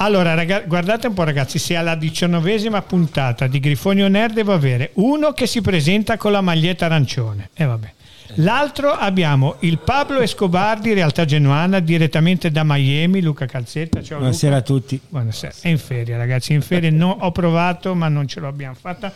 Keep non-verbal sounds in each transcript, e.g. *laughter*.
Allora, raga- guardate un po', ragazzi. Se alla diciannovesima puntata di Grifoni On Air devo avere uno che si presenta con la maglietta arancione. E vabbè. L'altro abbiamo il Pablo Escobar di Realtà Genuana direttamente da Miami, Luca Calzetta. Ciao, Buonasera Luca. a tutti. Buonasera. È in ferie, ragazzi. In ferie no, ho provato, ma non ce l'abbiamo fatta.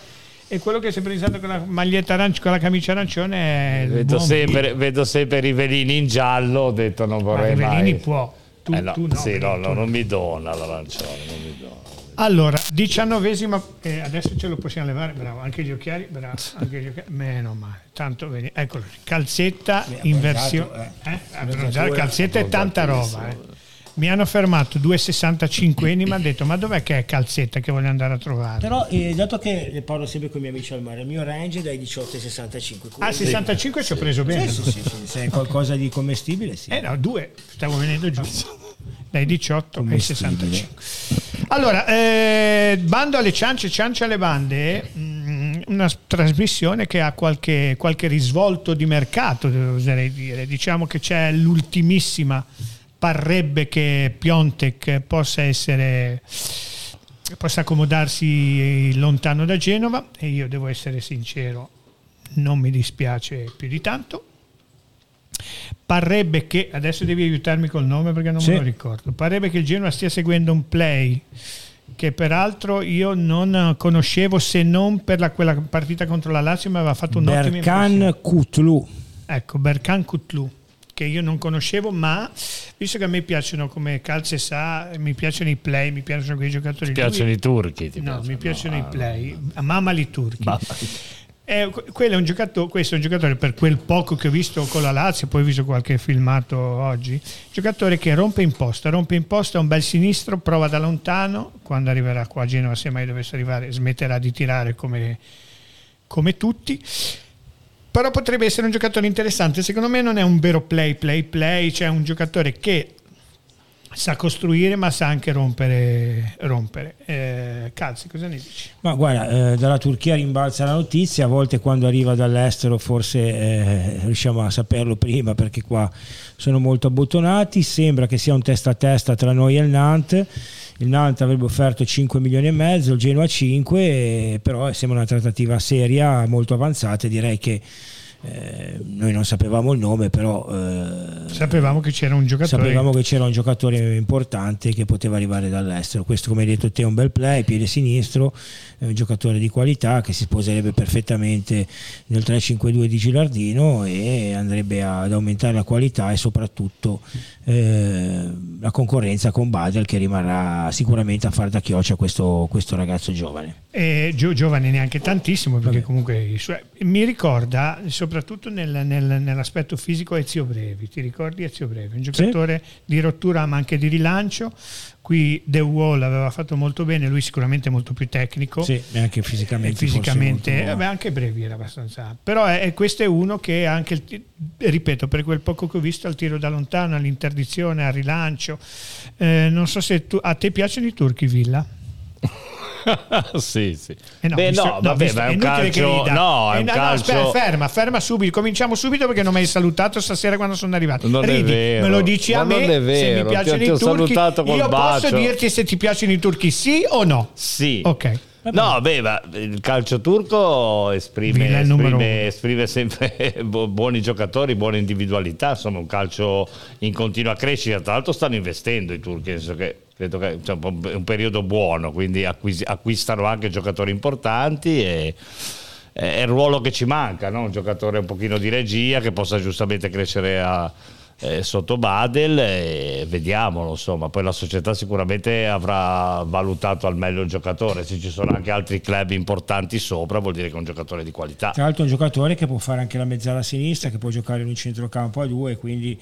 E quello che si è presentato con la maglietta arancione, con la camicia arancione è. il Vedo sempre, vedo sempre Rivelini in giallo, ho detto non Ma vorrei Rivelini mai. può. Tu, Eh no, tu no, sì, no, no, non mi dona l'arancione, non mi dona. Allora, diciannovesima, eh, adesso ce lo possiamo levare, bravo, anche gli occhiali, bravo, anche gli occhiali, meno male, tanto vedi, eccolo, calzetta in versione, eh? abbronzato, calzetta è tanta roba, eh. Mi hanno fermato 2,65 mi hanno detto ma dov'è che è calzetta che voglio andare a trovare? Però, eh, dato che ne parlo sempre con i miei amici al mare, il mio range è dai 18 ai 65. Ah, 65 ci ho preso bene. Sì, sì, sì, sì, se è qualcosa di commestibile, sì. Eh no, due, stavo venendo giù. Dai 18 ai Commestibile. 65. Allora, eh, bando alle ciance, ciance alle bande, mm, una trasmissione che ha qualche, qualche risvolto di mercato, oserei dire. Diciamo che c'è l'ultimissima, parrebbe che Piontek possa essere possa accomodarsi lontano da Genova e io devo essere sincero, non mi dispiace più di tanto. Parrebbe che, adesso devi aiutarmi col nome perché non Sì. me lo ricordo, parrebbe che il Genoa stia seguendo un play che peraltro io non conoscevo se non per la- quella partita contro la Lazio mi aveva fatto un'ottima impressione. Berkan Kutlu. Ecco, Berkan Kutlu, che io non conoscevo, ma visto che a me piacciono come Calze sa, mi piacciono i play, mi piacciono quei giocatori. Ti piacciono lui- i turchi? No, mi piacciono No, i ah, play, mamali turchi. Ma- *laughs* Eh, que- quello è un questo è un giocatore per quel poco che ho visto con la Lazio, poi ho visto qualche filmato oggi, giocatore che rompe in posta, rompe in posta, è un bel sinistro, prova da lontano, quando arriverà qua a Genova, se mai dovesse arrivare, smetterà di tirare come, come tutti. Però potrebbe essere un giocatore interessante, secondo me non è un vero play, play, play, cioè un giocatore che sa costruire ma sa anche rompere. rompere. Eh, Calzi, cosa ne dici? Ma guarda, eh, dalla Turchia rimbalza la notizia, a volte quando arriva dall'estero forse eh, riusciamo a saperlo prima perché qua sono molto abbottonati, sembra che sia un testa a testa tra noi e il Nantes, il Nantes avrebbe offerto 5 milioni e mezzo, il Genoa 5, eh, però sembra una trattativa seria, molto avanzata direi che eh, noi non sapevamo il nome, però eh, Sapevamo che c'era un giocatore. Sapevamo che c'era un giocatore importante che poteva arrivare dall'estero. Questo, come hai detto te, è un bel play, piede sinistro, è un giocatore di qualità che si sposerebbe perfettamente nel 3-5-2 di Gilardino e andrebbe ad aumentare la qualità e soprattutto eh, la concorrenza con Badel che rimarrà sicuramente a far da chioccia questo, questo ragazzo giovane. E gio- giovane neanche tantissimo, perché comunque i suoi- mi ricorda soprattutto nel- nel- nell'aspetto fisico Ezio Brevi. Ti ricordi Ezio Brevi? Un giocatore di rottura ma anche di rilancio. Qui The Wall aveva fatto molto bene, lui sicuramente molto più tecnico. Sì, e anche fisicamente. E fisicamente, molto- vabbè, anche Brevi era abbastanza. Però è, è- questo è uno che anche, il ripeto, per quel poco che ho visto al tiro da lontano, all'interdizione, al rilancio. Eh, non so se tu- a te piacciono i turchi, Villa? *laughs* sì, sì. Eh no, Beh, visto- no, vabbè, ma è un calcio. No, è Eh, un no, no, calcio. aspetta, ferma, ferma subito. Cominciamo subito perché non mi hai salutato stasera quando sono arrivato. Non è Ridi, vero. me lo dici a Ma me non è se mi vero, piacciono ti i ti ho turchi. Io posso bacio. dirti se ti piacciono i turchi, sì o no? Sì. Ok. No, beh, ma il calcio turco esprime, esprime- esprime sempre *laughs* bu- buoni giocatori, buone individualità, insomma un calcio in continua crescita, tra l'altro stanno investendo i turchi, nel senso che credo che cioè, è un periodo buono, quindi acquis- acquistano anche giocatori importanti e è il ruolo che ci manca, no? un giocatore un pochino di regia che possa giustamente crescere a- eh, sotto Badel e vediamolo insomma. Poi la società sicuramente avrà valutato al meglio il giocatore. Se ci sono anche altri club importanti sopra vuol dire che è un giocatore di qualità. Tra l'altro è un giocatore che può fare anche la mezzala sinistra, che può giocare in un centrocampo a due, quindi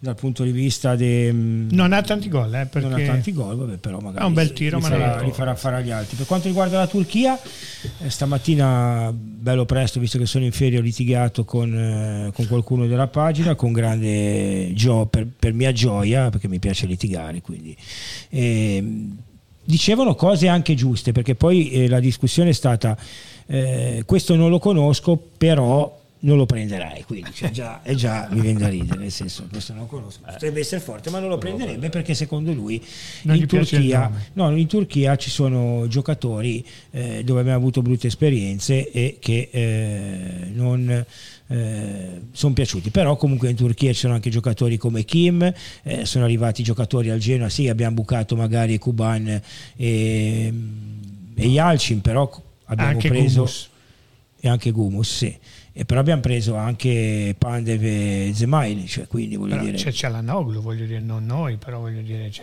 dal punto di vista de, Non ha tanti gol, eh, perché non ha tanti gol, vabbè, però magari Ha un bel li- tiro, li, ma non farà, li farà fare agli altri. Per quanto riguarda la Turchia, eh, stamattina, bello presto, visto che sono in ferie, ho litigato con, eh, con qualcuno della pagina, con grande gio- per, per mia gioia, perché mi piace litigare, quindi... ehm, dicevano cose anche giuste, perché poi eh, la discussione è stata, eh, questo non lo conosco, però non lo prenderai, quindi cioè già, è già mi viene da ridere, nel senso questo non lo conosco, potrebbe essere forte, ma non lo prenderebbe perché secondo lui in Turchia, no, in Turchia, ci sono giocatori eh, dove abbiamo avuto brutte esperienze e che eh, non eh, sono piaciuti. Però comunque in Turchia ci sono anche giocatori come Kim eh, sono arrivati giocatori al Genoa sì abbiamo bucato magari Kuban e, e Yalcin però abbiamo anche preso Gumus. e anche Gumus sì e però abbiamo preso anche Pandev e Zemaili, cioè quindi voglio però dire... C'è Cialanoglu, voglio dire, non noi, però voglio dire, c'è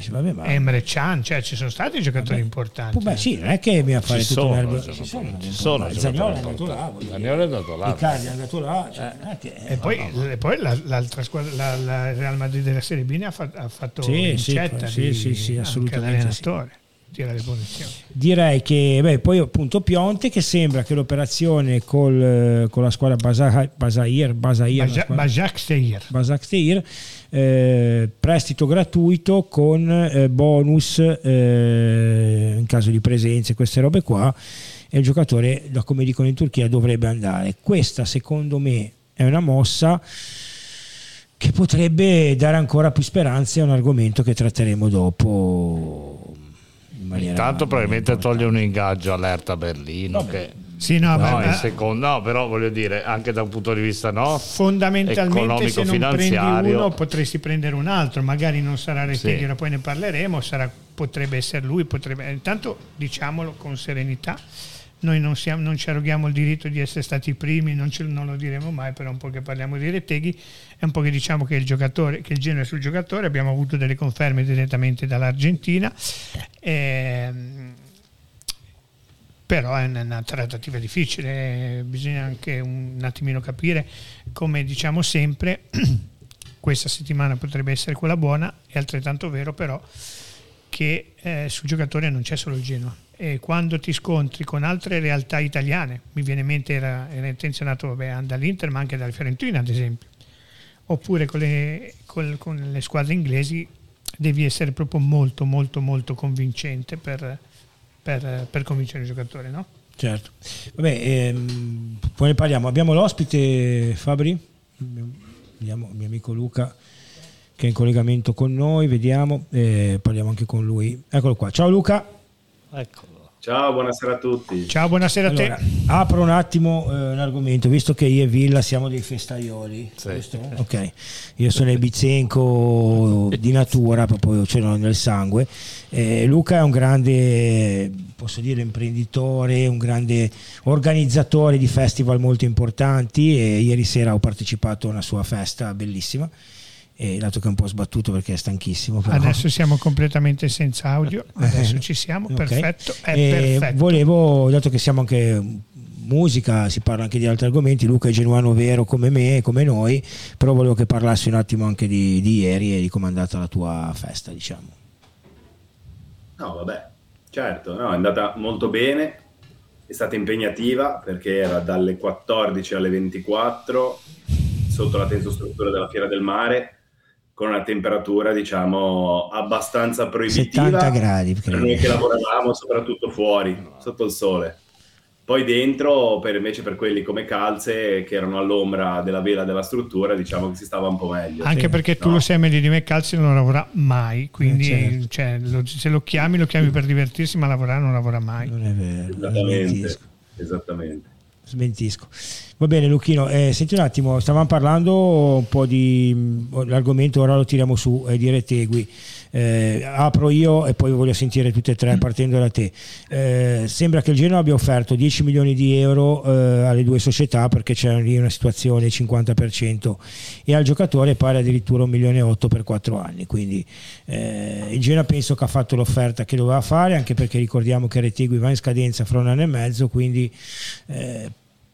Sì, vabbè, ma- Emre Can, cioè ci sono stati giocatori importanti. Beh, sì, non è che mi ha Ci tutto sono, un ci ci sono, sono, ci sono giocatori Zaniolo è andato là. Zaniolo è andato là. Icardi è andato là, cioè, è che- E poi, e poi la- l'altra squadra, la, la il Real Madrid della Serie B ne ha fatto, ha fatto Sì, incetta sì, di, sì, sì, anche assolutamente l'allenatore, tira le posizioni. Direi che beh, poi appunto Pionte che sembra che l'operazione col, con la squadra Basa- Basair, Basair, Seir. Basakteir, eh, prestito gratuito con eh, bonus eh, in caso di presenze, queste robe qua, e il giocatore, da come dicono in Turchia, dovrebbe andare. Questa secondo me è una mossa che potrebbe dare ancora più speranze a un argomento che tratteremo dopo. Maniera Intanto probabilmente toglie un ingaggio all'erta Berlino. Che, Sì, no, no, ma- secondo, no, però voglio dire, anche da un punto di vista no, fondamentalmente se non prendi economico-finanziario. uno potresti prendere un altro magari non sarà Reteghi Sì. poi ne parleremo sarà- potrebbe essere lui potrebbe intanto diciamolo con serenità noi non, siamo- non ci arroghiamo il diritto di essere stati i primi non, ce- non lo diremo mai però un po' che parliamo di Reteghi è un po' che diciamo che il giocatore che il genere sul giocatore abbiamo avuto delle conferme direttamente dall'Argentina Ehm, però è una, una trattativa difficile, bisogna anche un, attimino capire come diciamo sempre, *clears throat* questa settimana potrebbe essere quella buona, è altrettanto vero però che eh, sul giocatore non c'è solo il Genoa e quando ti scontri con altre realtà italiane, mi viene in mente era, era intenzionato vabbè, dall'Inter ma anche dalla Fiorentina ad esempio, oppure con le, col- con le squadre inglesi devi essere proprio molto molto molto convincente per, per- per convincere il giocatore, no? Certo. Vabbè, ehm, poi ne parliamo. Abbiamo l'ospite Fabri, il mio amico Luca che è in collegamento con noi, vediamo, eh, parliamo anche con lui. Eccolo qua. Ciao Luca. Eccolo. Ciao, buonasera a tutti. Ciao, buonasera a te. Allora, apro un attimo eh, un argomento, visto che io e Villa siamo dei festaioli. Sì. Ok, io sono ebizenco di natura, proprio ce l'ho nel sangue. Eh, Luca è un grande, posso dire, imprenditore, un grande organizzatore di festival molto importanti e ieri sera ho partecipato a una sua festa bellissima. E dato che è un po' sbattuto perché è stanchissimo. però- Adesso siamo completamente senza audio, *laughs* adesso ci siamo, Ok. perfetto, è E perfetto. Volevo, dato che siamo anche musica, si parla anche di altri argomenti, Luca è genuano vero come me, come noi, però volevo che parlassi un attimo anche di, di ieri e di come è andata la tua festa, diciamo. No, vabbè, certo, no, è andata molto bene, è stata impegnativa perché era dalle 14 alle 24 sotto la tensostruttura della Fiera del Mare con una temperatura, diciamo, abbastanza proibitiva 70 gradi, per credo. noi che lavoravamo soprattutto fuori, sotto il sole. Poi dentro, per invece per quelli come calze che erano all'ombra della vela della struttura, diciamo che si stava un po' meglio. Anche Sì. perché tu No. lo sai meglio di me, Calzi non lavora mai, quindi Eh, certo. cioè, lo- se lo chiami, lo chiami per divertirsi, ma lavorare non lavora mai. Non è vero, Esattamente. Esattamente. Smentisco. Va bene Lucchino, eh, senti un attimo, stavamo parlando un po' di mh, l'argomento, ora lo tiriamo su, eh, di Retegui. Eh, apro io e poi voglio sentire tutte e tre partendo da te. Eh, sembra che il Genoa abbia offerto 10 milioni di euro eh, alle due società perché c'era lì una situazione 50% e al giocatore pare addirittura 1 milione e 8 per 4 anni. Quindi eh, il Genoa penso che ha fatto l'offerta che doveva fare anche perché ricordiamo che Retegui va in scadenza fra un anno e mezzo, quindi eh,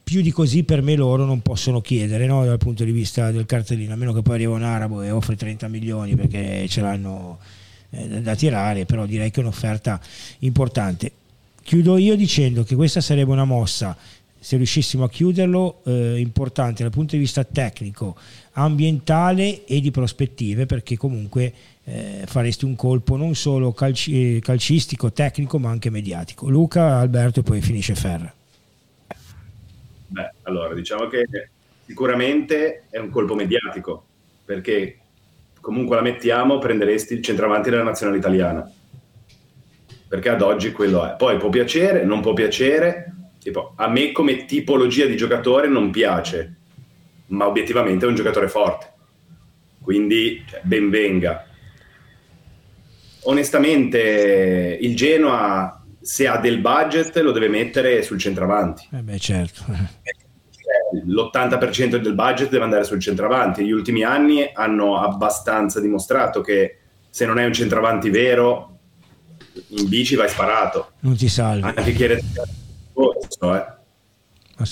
più di così per me loro non possono chiedere no? dal punto di vista del cartellino, a meno che poi arriva un arabo e offre 30 milioni perché ce l'hanno eh, da tirare, però direi che è un'offerta importante. Chiudo io dicendo che questa sarebbe una mossa, se riuscissimo a chiuderlo, eh, importante dal punto di vista tecnico, ambientale e di prospettive, perché comunque eh, faresti un colpo non solo calci- eh, calcistico, tecnico, ma anche mediatico. Luca, Alberto e poi finisce Ferra. Beh, Allora, diciamo che sicuramente è un colpo mediatico, perché comunque la mettiamo, prenderesti il centravanti della nazionale italiana. Perché ad oggi quello è. Poi può piacere, non può piacere. Tipo, a me come tipologia di giocatore non piace, ma obiettivamente è un giocatore forte. Quindi cioè, ben venga. Onestamente, il Genoa, se ha del budget, lo deve mettere sul centravanti. Eh beh, certo. L'80% del budget deve andare sul centravanti. Gli ultimi anni hanno abbastanza dimostrato che se non è un centravanti vero, in bici vai sparato. Non ti salvi. Anche chi era eh.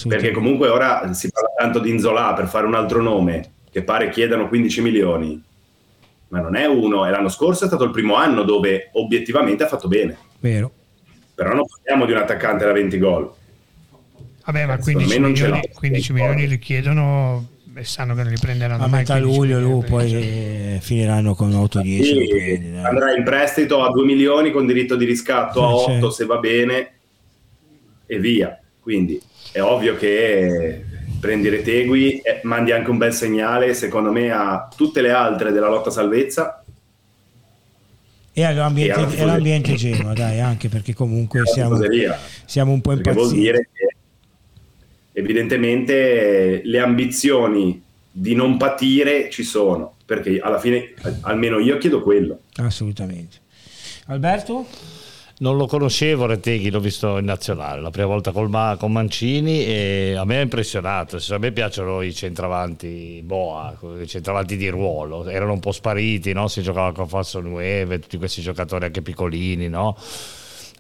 Perché comunque ora si parla tanto di Inzola per fare un altro nome, che pare chiedano 15 milioni, ma non è uno, e l'anno scorso è stato il primo anno dove obiettivamente ha fatto bene. Vero. Però non parliamo di un attaccante da 20 gol. Vabbè, ma 15 milioni, 15 milioni li chiedono e sanno che non li prenderanno a metà luglio lui, poi eh, finiranno con 8 10 sì, andrà in prestito a 2 milioni con diritto di riscatto a 8 certo. se va bene e via quindi è ovvio che prendi Retegui e mandi anche un bel segnale secondo me a tutte le altre della lotta salvezza e all'ambiente, e all'ambiente Genoa dai anche perché comunque siamo, siamo, un po' impazziti vuol dire che evidentemente le ambizioni di non patire ci sono, perché alla fine almeno io chiedo quello. Assolutamente. Alberto? Non lo conoscevo Reteghi, l'ho visto in nazionale la prima volta con, con Mancini e a me ha impressionato. A me piacciono i centravanti Boa, i centravanti di ruolo, erano un po' spariti, no? si giocava con Falso Nueve, tutti questi giocatori anche piccolini, no?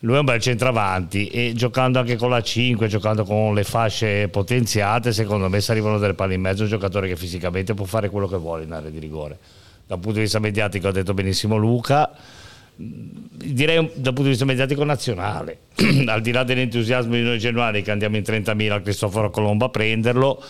lui è un bel centravanti e giocando anche con la 5, giocando con le fasce potenziate, secondo me se arrivano delle palle in mezzo un giocatore che fisicamente può fare quello che vuole in area di rigore. Dal punto di vista mediatico ha detto benissimo Luca, direi dal punto di vista mediatico nazionale, *clears throat* al di là dell'entusiasmo di noi genuani che andiamo in 30.000 a Cristoforo Colombo a prenderlo,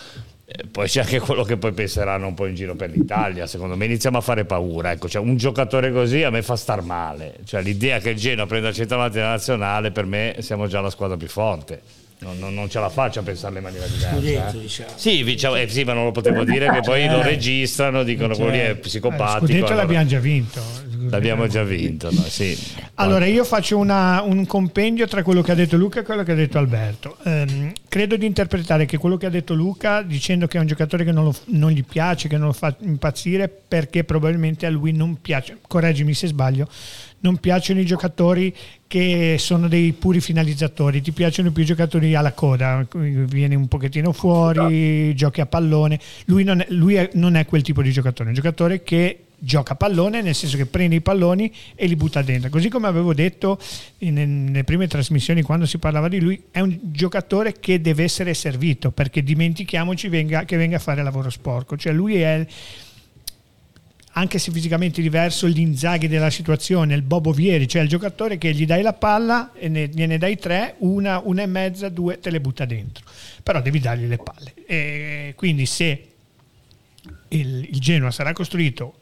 eh, poi c'è anche quello che poi penseranno un po' in giro per l'Italia. Secondo me iniziamo a fare paura. Ecco, cioè, un giocatore così a me fa star male. Cioè, l'idea che il Genoa prenda il centravanti della nazionale, per me siamo già la squadra più forte. Non, non, non, ce la faccio a pensarla in maniera diversa. Scudetto, eh. diciamo. Sì, diciamo, eh, sì, ma non lo potevo dire che poi lo registrano, dicono che lui è psicopatico. Scudetto allora... l'abbiamo già vinto. L'abbiamo già vinto, no? sì. Allora io faccio una, un compendio tra quello che ha detto Luca e quello che ha detto Alberto. Um, credo di interpretare che quello che ha detto Luca dicendo che è un giocatore che non, lo, non gli piace, che non lo fa impazzire perché probabilmente a lui non piace, correggimi se sbaglio, non piacciono i giocatori che sono dei puri finalizzatori, ti piacciono più i giocatori alla coda, vieni un pochettino fuori, giochi a pallone. Lui, non è, lui è, non è quel tipo di giocatore, è un giocatore che gioca a pallone, nel senso che prende i palloni e li butta dentro. Così come avevo detto nelle prime trasmissioni quando si parlava di lui, è un giocatore che deve essere servito, perché dimentichiamoci venga, che venga a fare lavoro sporco. Cioè lui è anche se fisicamente diverso, l'inzaghi della situazione, il Bobo Vieri, cioè il giocatore che gli dai la palla e ne, gliene dai tre, una, una e mezza, due, te le butta dentro. Però devi dargli le palle. E quindi se il, il Genoa sarà costruito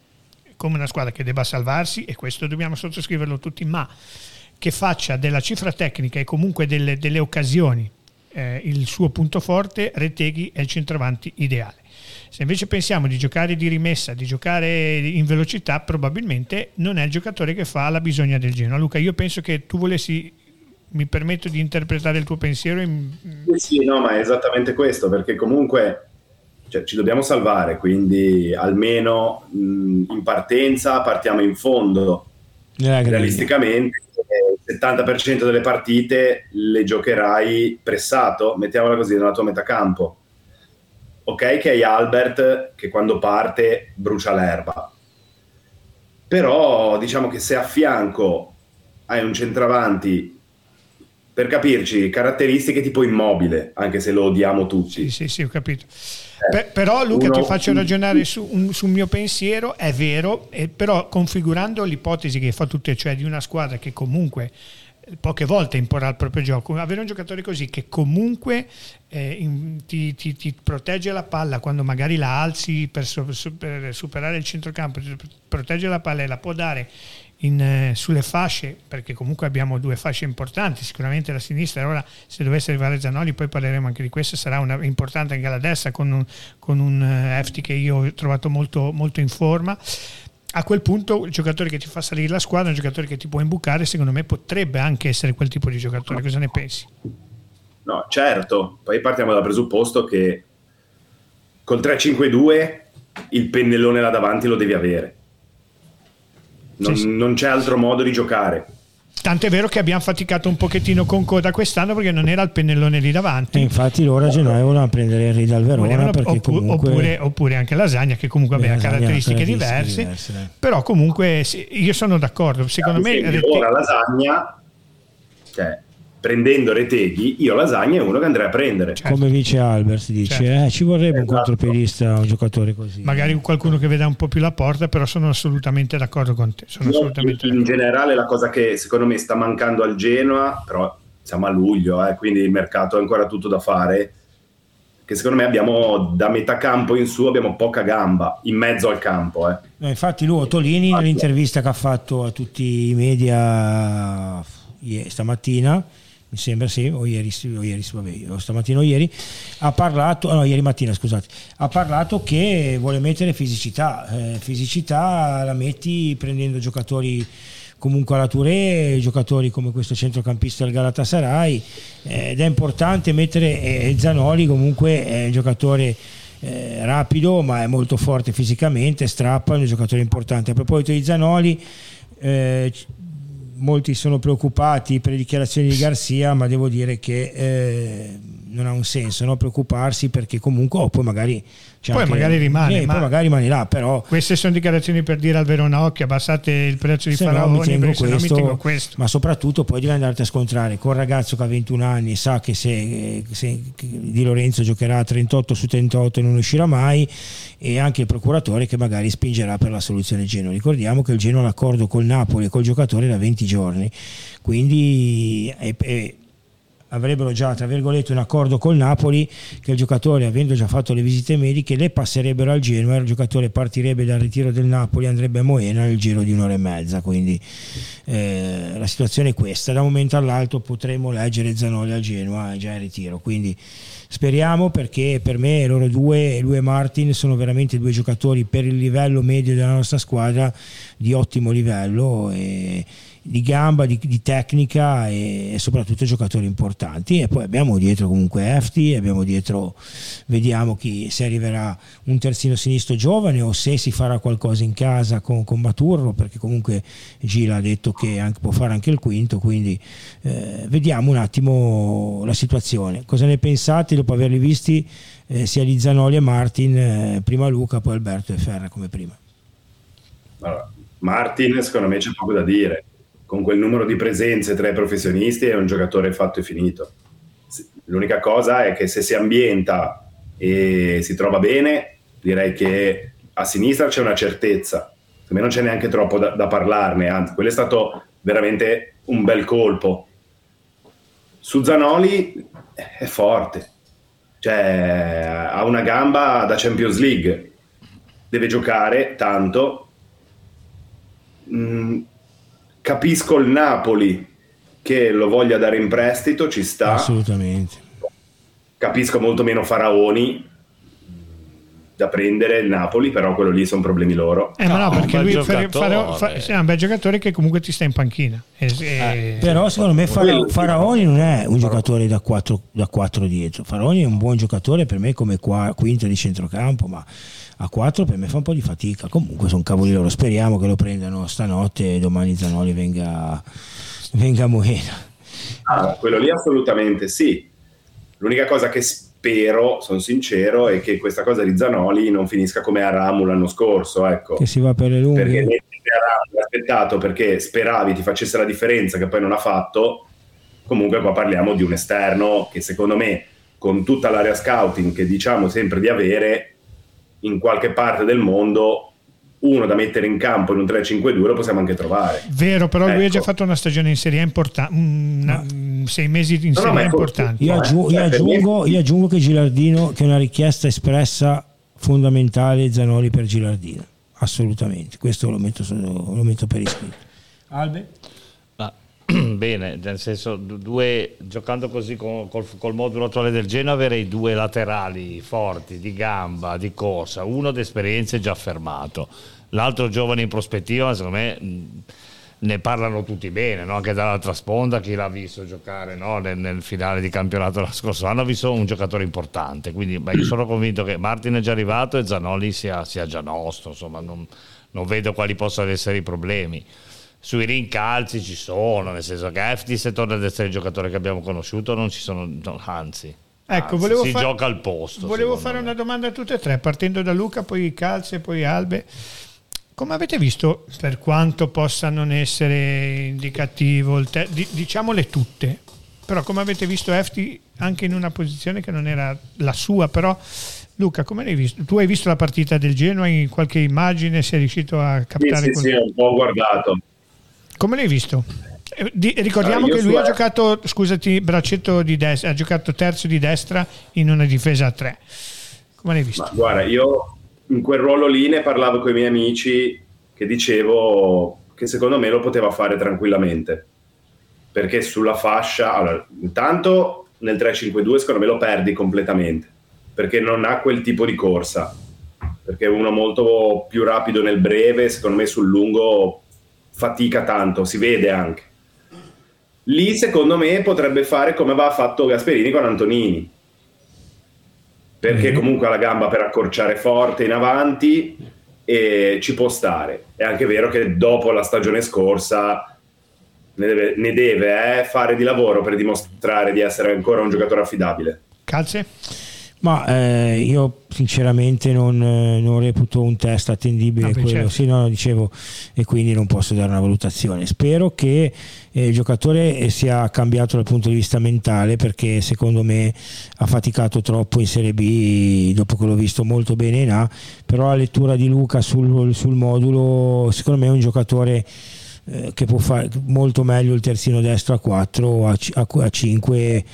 come una squadra che debba salvarsi, e questo dobbiamo sottoscriverlo tutti, ma che faccia della cifra tecnica e comunque delle, delle occasioni eh, il suo punto forte, Reteghi è il centravanti ideale. Se invece pensiamo di giocare di rimessa, di giocare in velocità, probabilmente non è il giocatore che fa la bisogna del Genoa. Luca, io penso che tu volessi, mi permetto di interpretare il tuo pensiero. In... Sì, no, ma è esattamente questo, perché comunque cioè, ci dobbiamo salvare, quindi almeno mh, in partenza partiamo in fondo. Eh, Realisticamente, il 70% delle partite le giocherai pressato, mettiamola così, nella tua metacampo ok che hai Albert che quando parte brucia l'erba, però diciamo che se a fianco hai un centravanti, per capirci, caratteristiche tipo immobile, anche se lo odiamo tutti. Sì, sì, sì, ho capito. Eh, però Luca uno, ti faccio ragionare su, un, sul mio pensiero, è vero, eh, però configurando l'ipotesi che fa tutte, cioè di una squadra che comunque poche volte imporrà il proprio gioco. Avere un giocatore così che comunque eh, in, ti, ti, ti, protegge la palla quando magari la alzi per, per superare il centrocampo, protegge la palla e la può dare in, eh, sulle fasce, perché comunque abbiamo due fasce importanti, sicuramente la sinistra, ora se dovesse arrivare Zanoli poi parleremo anche di questo, sarà una, importante anche la destra con un, con un uh, Efti che io ho trovato molto, molto in forma a quel punto il giocatore che ti fa salire la squadra, un giocatore che ti può imbucare, secondo me potrebbe anche essere quel tipo di giocatore. Cosa ne pensi? No, certo. Poi partiamo dal presupposto che col 3-5-2 il pennellone là davanti lo devi avere. Non, sì, sì. non c'è altro modo di giocare. Tanto è vero che abbiamo faticato un pochettino con Coda quest'anno perché non era il pennellone lì davanti. E infatti loro a Genoa volevano prendere Henry dal Verona oppure, comunque... oppure, oppure, anche Lasagna che comunque aveva caratteristiche, caratteristiche diverse. diverse però comunque sì, io sono d'accordo. Secondo me... Ora Lasagna... Cioè, prendendo Reteghi, io Lasagna è uno che andrei a prendere. Certo. Come dice Albert, dice certo. eh, ci vorrebbe esatto. un contropiedista, un giocatore così. Magari qualcuno che veda un po' più la porta, però sono assolutamente d'accordo con te. Sono assolutamente in, in generale la cosa che secondo me sta mancando al Genoa, però siamo a luglio, eh, quindi il mercato è ancora tutto da fare, che secondo me abbiamo da metà campo in su abbiamo poca gamba in mezzo al campo. Eh. No, infatti lui Tolini nell'intervista che ha fatto a tutti i media stamattina mi sembra sì, o ieri, o ieri vabbè, o stamattina o ieri, ha parlato, no, ieri mattina scusate, ha parlato che vuole mettere fisicità, eh, fisicità la metti prendendo giocatori comunque alla Touré, giocatori come questo centrocampista del Galatasaray, eh, ed è importante mettere eh, Zanoli comunque è un giocatore eh, rapido ma è molto forte fisicamente, strappa, è un giocatore importante. A proposito di Zanoli, eh, molti sono preoccupati per le dichiarazioni di Garzia, ma devo dire che eh, non ha un senso no? preoccuparsi perché comunque oh, poi magari poi anche, magari rimane eh, ma poi magari rimanerà però queste sono dichiarazioni per dire al Verona occhio abbassate il prezzo di Faraoni no, questo, no, mi tengo questo ma soprattutto poi devi andarti a scontrare con un ragazzo che ha 21 anni sa che se, se Di Lorenzo giocherà 38 su 38 non uscirà mai e anche il procuratore che magari spingerà per la soluzione Genoa ricordiamo che il Genoa ha l'accordo col Napoli e col giocatore da 20 giorni quindi è, è avrebbero già tra virgolette un accordo col Napoli che il giocatore avendo già fatto le visite mediche le passerebbero al Genoa il giocatore partirebbe dal ritiro del Napoli andrebbe a Moena nel giro di un'ora e mezza. Quindi eh, la situazione è questa. Da un momento all'altro potremo leggere Zanoli al Genoa già in ritiro. Quindi speriamo perché per me loro due lui e Martin sono veramente due giocatori per il livello medio della nostra squadra di ottimo livello e di gamba, di, di tecnica e, e, soprattutto giocatori importanti. E poi abbiamo dietro comunque Efti, abbiamo dietro vediamo chi, se arriverà un terzino sinistro giovane o se si farà qualcosa in casa con, con Maturro perché comunque Gila ha detto che anche, può fare anche il quinto quindi eh, vediamo un attimo la situazione. Cosa ne pensate dopo averli visti eh, sia di Zanoli e Martin eh, prima Luca poi Alberto e Ferra come prima? Allora, Martin secondo me c'è poco da dire con quel numero di presenze tra i professionisti è un giocatore fatto e finito. L'unica cosa è che se si ambienta e si trova bene, direi che a sinistra c'è una certezza. Per me non c'è neanche troppo da, da parlarne, anzi, quello è stato veramente un bel colpo. Su Zanoli è forte, cioè ha una gamba da Champions League, deve giocare tanto. Mm, capisco il Napoli che lo voglia dare in prestito, ci sta. Assolutamente. Capisco molto meno Faraoni da prendere il Napoli, però quello lì sono problemi loro. Eh, ma no, perché lui fa, fa, fa, è un bel giocatore che comunque ti sta in panchina. E, eh, però secondo me Fara, Faraoni non è un giocatore da 4, da 4 dietro. Faraoni è un buon giocatore per me come qua, quinto di centrocampo, ma a 4 per me fa un po' di fatica. Comunque sono cavoli loro. Speriamo che lo prendano stanotte e domani Zanoli venga, venga a Moena. Ah, quello lì assolutamente sì. L'unica cosa che spero, sono sincero, è che questa cosa di Zanoli non finisca come a Ramu l'anno scorso. Ecco. Che si va per le lunghe. Perché hai aspettato perché speravi ti facesse la differenza che poi non ha fatto. Comunque qua parliamo di un esterno che secondo me con tutta l'area scouting che diciamo sempre di avere in qualche parte del mondo uno da mettere in campo in un 3-5-2 lo possiamo anche trovare. Vero, però ecco. lui ha già ecco. fatto una stagione in Serie A importante, sei mesi in no, Serie A importanti. Io, aggiungo, io, aggiungo, io aggiungo che Gilardino, che è una richiesta espressa fondamentale Zanoli per Gilardino, assolutamente, questo lo metto, lo metto per iscritto. Albe? *clears throat* Bene, nel senso, due, giocando così con, col, col, modulo attuale del Genoa avrei due laterali forti di gamba, di corsa, uno d'esperienza già affermato, l'altro giovane in prospettiva, secondo me ne parlano tutti bene, no? anche dall'altra sponda chi l'ha visto giocare no? nel, nel, finale di campionato l'anno scorso anno ha visto un giocatore importante, quindi beh, io sono convinto che Martin è già arrivato e Zanoli sia, sia già nostro, insomma non, non, vedo quali possano essere i problemi. Sui rincalzi ci sono, nel senso che Efti se torna ad essere il giocatore che abbiamo conosciuto non ci sono, no, anzi, Ecco, volevo si far... gioca al posto. Volevo fare me. una domanda a tutte e tre, partendo da Luca, poi Calze, poi Albe. Come avete visto, per quanto possa non essere indicativo, te- diciamole tutte, però come avete visto Efti anche in una posizione che non era la sua, però Luca, come l'hai visto? Tu hai visto la partita del Genoa in qualche immagine? Sei riuscito a captare? Sì, sì, sì ho un po' guardato. Come l'hai visto? Eh, di, ricordiamo uh, che lui ha giocato, scusati, braccetto di destra, ha giocato terzo di destra in una difesa a tre. Come l'hai visto? Guarda, io in quel ruolo lì ne parlavo con i miei amici che dicevo che secondo me lo poteva fare tranquillamente perché sulla fascia allora, intanto nel 3-5-2 secondo me lo perdi completamente perché non ha quel tipo di corsa perché è uno molto più rapido nel breve secondo me sul lungo fatica tanto si vede anche lì secondo me potrebbe fare come aveva fatto Gasperini con Antonini perché mm-hmm. comunque ha la gamba per accorciare forte in avanti e ci può stare. È anche vero che dopo la stagione scorsa ne deve, ne deve eh, fare di lavoro per dimostrare di essere ancora un giocatore affidabile. Calze? Ma eh, io sinceramente non, non, reputo un test attendibile no, quello, certo. sì, no, dicevo, e quindi non posso dare una valutazione. Spero che eh, il giocatore sia cambiato dal punto di vista mentale perché secondo me ha faticato troppo in Serie B dopo che l'ho visto molto bene in A, però la lettura di Luca sul, sul modulo secondo me è un giocatore eh, che può fare molto meglio il terzino destro a 4 a, a, a 5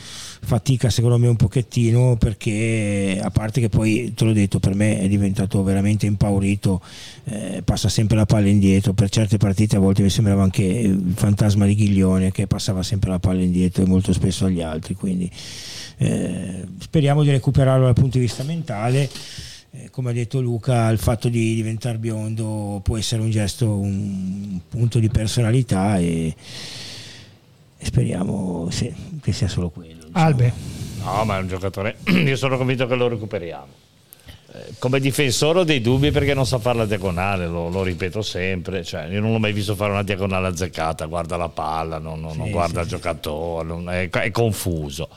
fatica secondo me un pochettino perché a parte che poi te l'ho detto per me è diventato veramente impaurito eh, passa sempre la palla indietro per certe partite a volte mi sembrava anche il fantasma di Ghiglione che passava sempre la palla indietro e molto spesso agli altri quindi eh, speriamo di recuperarlo dal punto di vista mentale eh, come ha detto Luca, il fatto di diventare biondo può essere un gesto, un punto di personalità e, e speriamo se, che sia solo quello. Diciamo. Albe. No, ma è un giocatore, *clears throat* io sono convinto che lo recuperiamo. Eh, come difensore ho dei dubbi perché non sa fare la diagonale, lo, lo ripeto sempre, cioè, io non l'ho mai visto fare una diagonale azzeccata, guarda la palla, non, non, sì, non guarda sì, il giocatore, non, è, è confuso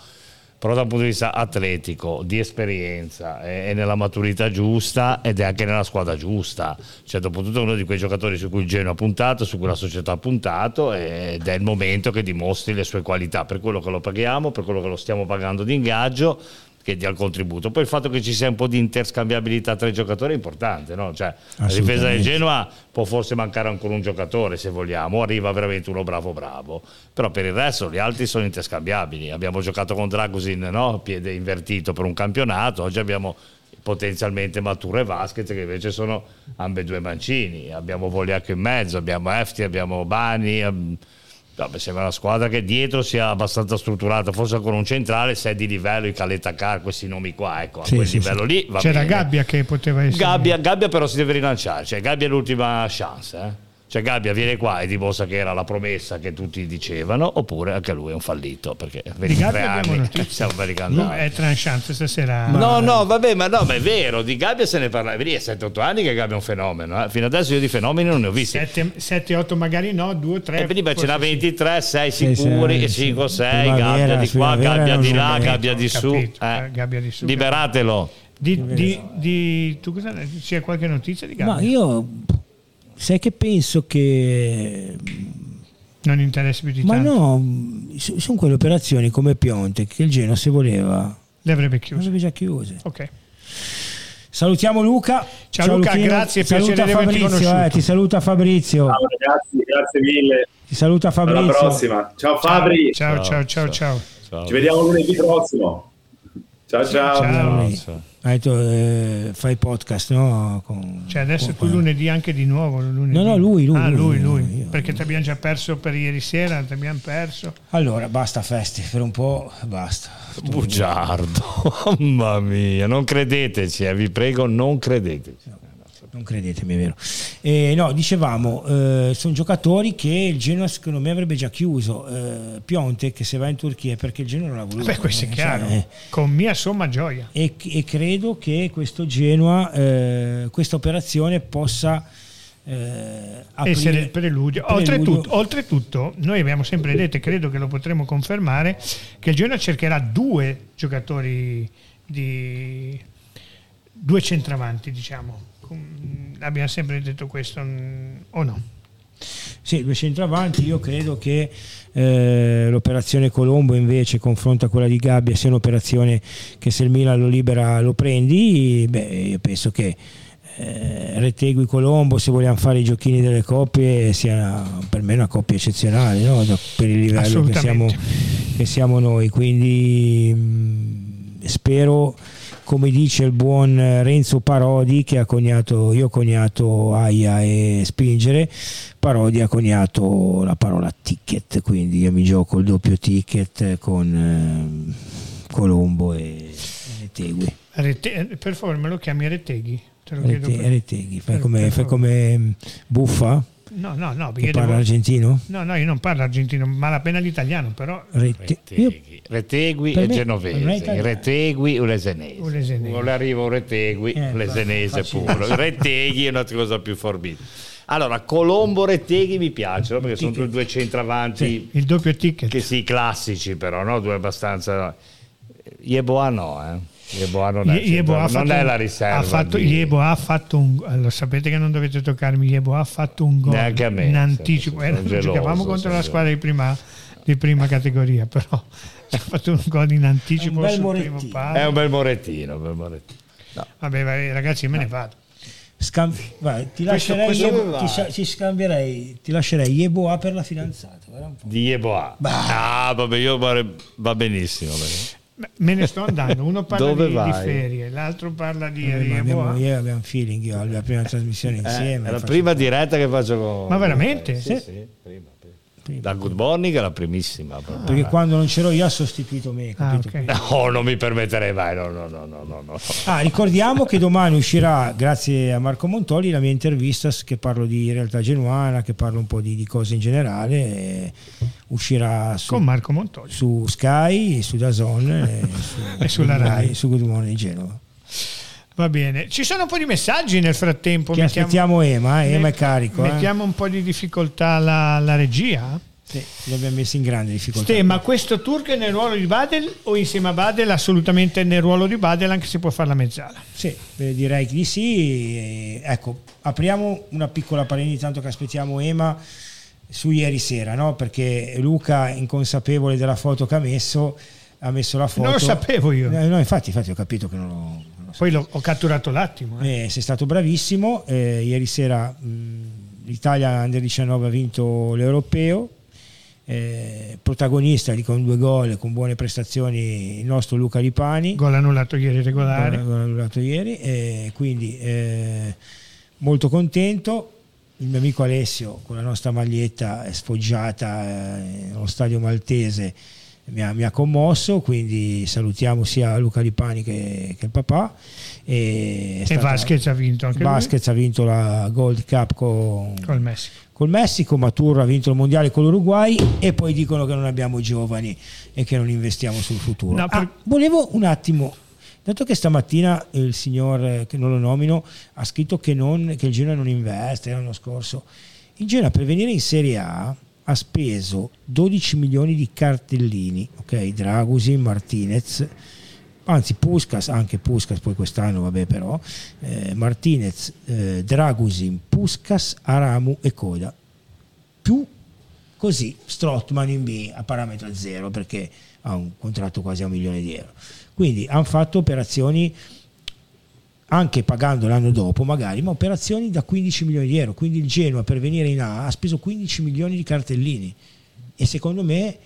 però dal punto di vista atletico, di esperienza, è, è, nella maturità giusta ed è anche nella squadra giusta. Cioè, dopo tutto è uno di quei giocatori su cui il Genoa ha puntato, su cui la società ha puntato ed è il momento che dimostri le sue qualità per quello che lo paghiamo, per quello che lo stiamo pagando di ingaggio che dia il contributo. Poi il fatto che ci sia un po' di interscambiabilità tra i giocatori è importante, no? cioè, la difesa del Genoa può forse mancare ancora un giocatore se vogliamo, arriva veramente uno bravo bravo, però per il resto gli altri sono interscambiabili. Abbiamo giocato con Dragusin, no? piede invertito per un campionato, oggi abbiamo potenzialmente Mature e Vasquez che invece sono ambedue mancini, abbiamo Voliaco in mezzo, abbiamo Efti, abbiamo Bani No, sembra una squadra che dietro sia abbastanza strutturata, forse ancora un centrale, se è di livello i Caleta Car, questi nomi qua, ecco, a quel sì, livello sì. lì. C'era bene. Gabbia che poteva essere. Gabbia, Gabbia, però si deve rilanciare, cioè Gabbia è l'ultima chance. Eh? Cioè Gabbia viene qua e dimostra che era la promessa che tutti dicevano, oppure anche lui è un fallito. Perché di Gabbia abbiamo notizie. No, è tranchante stasera. No, no, vabbè, ma no, ma è vero, di Gabbia se ne parla. Vedi, è 7-8 anni che Gabbia è un fenomeno. Eh? Fino adesso io di fenomeni non ne ho visti. 7-8 magari no, 2-3. E quindi beh, ce n'ha 23, 6 sicuri, 5, 6, Gabbia di qua, Gabbia di là, Gabbia di su. Eh. Gabbia di su. Liberatelo. Di, di, di, tu cosa, c'è qualche notizia di Gabbia? Ma io sai che penso che non interessa più di ma tanto. no sono quelle operazioni come Pionte che il Genoa se voleva le avrebbe chiuse le avrebbe già chiuse ok Salutiamo Luca. Ciao, Ciao Luca, Luchino. grazie. Saluta Fabrizio, eh, ti saluta Fabrizio. Ciao ragazzi, grazie mille. Ti saluta Fabrizio. Alla prossima. Ciao Fabri. Ciao, ciao, ciao, ciao. ciao. Ci vediamo lunedì prossimo. Ciao ciao. Ciao. Ciao. Ha detto eh, fai podcast, no? Con- Cioè adesso con- tu lunedì anche di nuovo. Lunedì. No, no, lui, lui, Ah, lui, lui, lui. io- Perché ti abbiamo già perso per ieri sera, ti abbiamo perso. Allora, basta feste, per un po' basta. Bugiardo, *laughs* mamma mia, non credeteci, eh, vi prego, non credeteci. Non credetemi, è vero. Eh, no, dicevamo, eh, sono giocatori che il Genoa secondo me avrebbe già chiuso. Eh, Pionte che se va in Turchia è perché il Genoa non l'ha voluto. Beh, questo è eh, chiaro. cioè, eh, Con mia somma gioia. e, e credo che questo Genoa, eh, questa operazione possa essere il preludio. preludio. Oltretutto, oltretutto, noi abbiamo sempre detto, e credo che lo potremo confermare, che il Genoa cercherà due giocatori di due centravanti, diciamo. Abbiamo sempre detto questo, mm, o no? Sì, due centravanti, io credo che eh, l'operazione Colombo invece confronto a quella di Gabbia sia un'operazione che se il Milan lo libera lo prendi, beh io penso che eh, Rettegui Colombo se vogliamo fare i giochini delle coppie sia per me una coppia eccezionale no? Per il livello che siamo, che siamo noi, quindi mh, spero come dice il buon Renzo Parodi che ha coniato, io ho coniato Aia e Spingere, Parodi ha coniato la parola ticket, quindi io mi gioco il doppio ticket con ehm, Colombo e, e Tegui. Rete- per favore me lo chiami Reteghi. Te lo Rete- Reteghi, fai come, fai come mm, Buffa No, no, no, perché parla devo- argentino? no, no, io non parlo argentino, malapena l'italiano, però Rete- Retegui, Retegui e me- genovese. Retegui ulesenese. Ulesenese. Non le arriva un Retegui, Eh, ulesenese puro. *laughs* Retegui è una cosa più forbita. Allora, Colombo Retegui mi piacciono perché sono due, centravanti il doppio ticket. che sì, classici però, no? due abbastanza... Yeboah no, eh. Yeboah non è, Yeboah ha non è un- la riserva. Ha fatto, di- Yeboah ha fatto un allora, sapete che non dovete toccarmi. Yeboah ha fatto un gol Neanche a me, in anticipo. sono Eh, geloso, giocavamo contro sono la squadra di prima, di prima categoria, però *laughs* ha fatto un gol in anticipo bel sul Morettino. primo palo. È un bel morettino, un bel morettino. Vabbè, vai, ragazzi, me ne vado. Scambi- vai, ti, Questo- lascerei questo Yebo- ti, sa- ci scambierei, ti lascerei Yeboah per la fidanzata. un. Di Yeboah. Ah, vabbè, io va, va benissimo. perché- Beh, Me ne sto andando. Uno *laughs* parla Dove di, di ferie, l'altro parla di Eh, Yeboah. ieri abbiamo feeling io alla prima trasmissione Eh, insieme. è la prima diretta che faccio con... Ma veramente? Sì, Sì. sì, prima, prima. Da Good Morning è la primissima. proprio. Perché quando non c'ero io ha sostituito me. Ah, capito? ok. No, *laughs* non mi permetterei mai, no, no, no, no, no, no. Ah, ricordiamo che domani uscirà, grazie a Marco Montoli, la mia intervista che parlo di realtà genuana, che parlo un po' di, di cose in generale. e uscirà su, Con Marco Montoli. su Sky, su Dazon e, su, *laughs* E sulla Rai. Su Good Morning Genova. Va bene. Ci sono un po' di messaggi nel frattempo. Che mettiamo- aspettiamo Ema, eh, Ema è carico. eh. Mettiamo un po' di difficoltà la, la regia. Sì, li abbiamo messi in grande difficoltà. Ste, ma questo Turk è nel ruolo di Badel o insieme a Badel? Assolutamente nel ruolo di Badel, anche se può fare la mezzala. Sì, eh, direi di sì. E, Ecco, apriamo una piccola parentesi tanto che aspettiamo Ema su ieri sera, no? Perché Luca, inconsapevole della foto che ha messo, ha messo la foto. Non lo sapevo io. Eh, no, infatti, infatti ho capito che non lo, lo Poi l'ho- ho catturato l'attimo. eh. eh, sei stato bravissimo. eh, ieri sera mh, l'Italia Under 19 ha vinto l'Europeo. eh, protagonista lì con due gol, con buone prestazioni, il nostro Luca Lipani. Gol annullato ieri regolare. Gol annullato ieri. E quindi eh, molto contento. Il mio amico Alessio con la nostra maglietta sfoggiata eh, nello stadio maltese mi ha, mi ha commosso, quindi salutiamo sia Luca Lipani che, che il papà. E, E Vasquez ha vinto anche lui Vasquez ha vinto la Gold Cup con, col Messico. col Messico, Maturro ha vinto il mondiale con l'Uruguay e poi dicono che non abbiamo giovani e che non investiamo sul futuro. No, per- Ah, volevo un attimo, dato che stamattina il signor, eh, che non lo nomino, ha scritto che, non, che il Genoa non investe l'anno scorso, il Genoa per venire in Serie A ha speso 12 milioni di cartellini, ok, Dragusin, Martinez, anzi Puskas, anche Puskas poi quest'anno vabbè però, eh, Martinez, eh, Dragusin, Puskas, Aramu e Coda. Più così Strottman in B a parametro zero perché ha un contratto quasi a un milione di euro. Quindi hanno fatto operazioni anche pagando l'anno dopo magari, ma operazioni da 15 milioni di euro. Quindi il Genoa per venire in A ha speso 15 milioni di cartellini e secondo me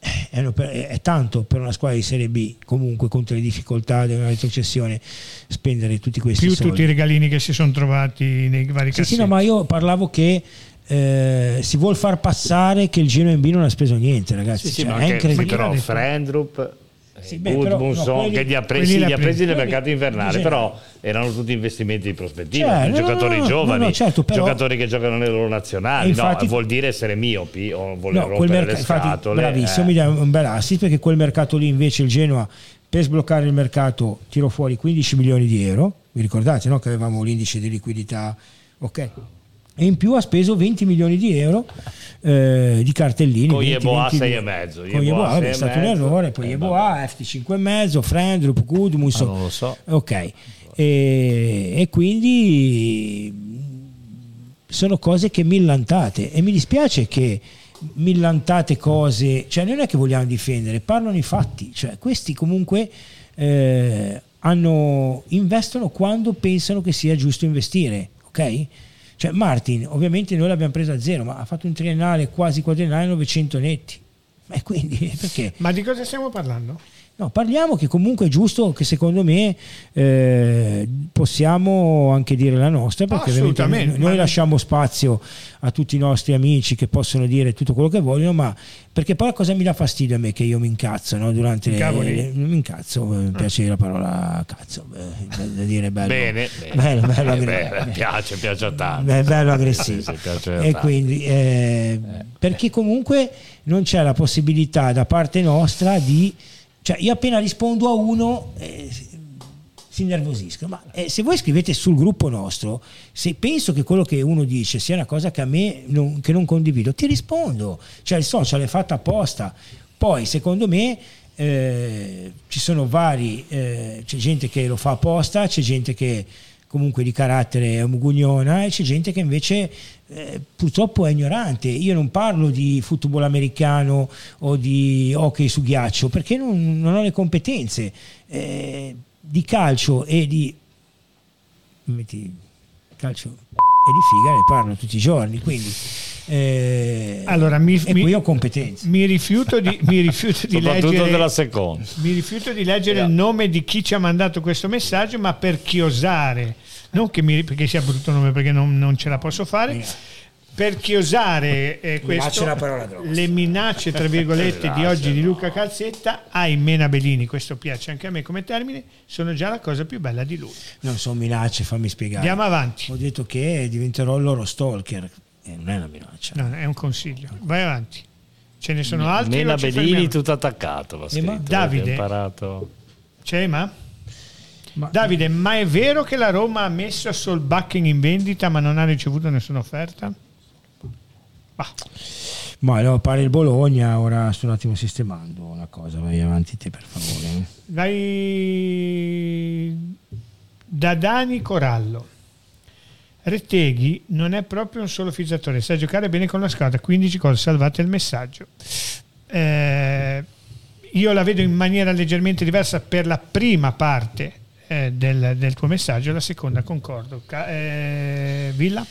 eh, è, è tanto per una squadra di Serie B, comunque con tutte le difficoltà della retrocessione, spendere tutti questi Più soldi. tutti i regalini che si sono trovati nei vari Sì, cassetti. sì, no, ma io parlavo che eh, si vuol far passare che il Genoa in B non ha speso niente, ragazzi. Sì, sì, Cioè, ma è anche incredibile. però? Frendrup, Sì, beh, però, no, Gudmundsson, quelli- che li ha presi, li ha nel mercato invernale, però erano tutti investimenti di prospettiva, Cioè, no, giocatori no, no, giovani, no, no, certo, però- giocatori che giocano nelle loro nazionali, infatti- no, vuol dire essere miopi o voler No, rompere merc- le infatti, scatole. bravissimo, eh. mi dà un bel assist perché quel mercato lì invece il Genoa per sbloccare il mercato tirò fuori 15 milioni di euro, vi ricordate no? che avevamo l'indice di liquidità, ok? E in più ha speso 20 milioni di euro eh, di cartellini. Con 20, Yeboah 20 sei e mezzo, Con Yeboah è stato un errore, poi Eh, Yeboah, FT5 e mezzo, Frendrup, Gudmundsson. Ah, non lo so. Ok, e, e quindi sono cose che millantate e mi dispiace che millantate cose, cioè non è che vogliamo difendere, parlano i fatti, cioè questi comunque eh, hanno, investono quando pensano che sia giusto investire, ok? Cioè Martin, ovviamente noi l'abbiamo presa a zero, ma ha fatto un triennale quasi quadriennale 900 netti. E quindi *laughs* perché? Ma di cosa stiamo parlando? No, parliamo che comunque è giusto che secondo me eh, possiamo anche dire la nostra perché Assolutamente, noi lasciamo spazio a tutti i nostri amici che possono dire tutto quello che vogliono, ma perché poi cosa mi dà fastidio a me che io mi incazzo no? durante le, mi incazzo, mi piace la parola cazzo, eh, da, dire bello. Bene, bene. bello, bello, Eh, aggre- beh, piace, piace tanti. Beh, bello aggressivo. *laughs* Sì, sì, e tanto. quindi eh, perché comunque non c'è la possibilità da parte nostra di cioè io appena rispondo a uno eh, si innervosisco ma eh, se voi scrivete sul gruppo nostro se penso che quello che uno dice sia una cosa che a me non, che non condivido ti rispondo. Cioè il social è fatto apposta. Poi secondo me eh, ci sono vari eh, c'è gente che lo fa apposta c'è gente che comunque di carattere mugugnona e c'è gente che invece eh, purtroppo è ignorante. Io non parlo di football americano o di hockey su ghiaccio perché non, non ho le competenze. Eh, di calcio e di metti, calcio e di figa ne parlo tutti i giorni, quindi eh, Allora, mi, e mi- qui ho competenze. mi rifiuto di, mi rifiuto di leggere della seconda. Mi rifiuto di leggere il nome di chi ci ha mandato questo messaggio, ma per chiosare, non che mi, perché sia brutto nome, perché non, non ce la posso fare. Per chiosare eh, questo, le minacce, tra virgolette, di oggi di Luca Calzetta ai Menabellini, questo piace anche a me come termine, sono già la cosa più bella di lui. Non sono minacce, fammi spiegare. Andiamo avanti. Ho detto che diventerò il loro stalker. E non è una minaccia. No, è un consiglio. Vai avanti. Ce ne sono altri. Mena o ci Bellini fermiamo? tutto attaccato. va scritto, Davide. avete imparato. C'è ma? Ma- Davide, ma è vero che la Roma ha messo Solbakken in vendita ma non ha ricevuto nessuna offerta? Bah, Ma no, pare il Bologna, ora sto un attimo sistemando una cosa, vai avanti te per favore. vai da Dani Corallo. Retteghi non è proprio un solo fizzatore, sa giocare bene con la squadra, 15 cose, salvate il messaggio. Eh, io la vedo in maniera leggermente diversa per la prima parte eh, del, del tuo messaggio, la seconda concordo. Ca- eh, Villa?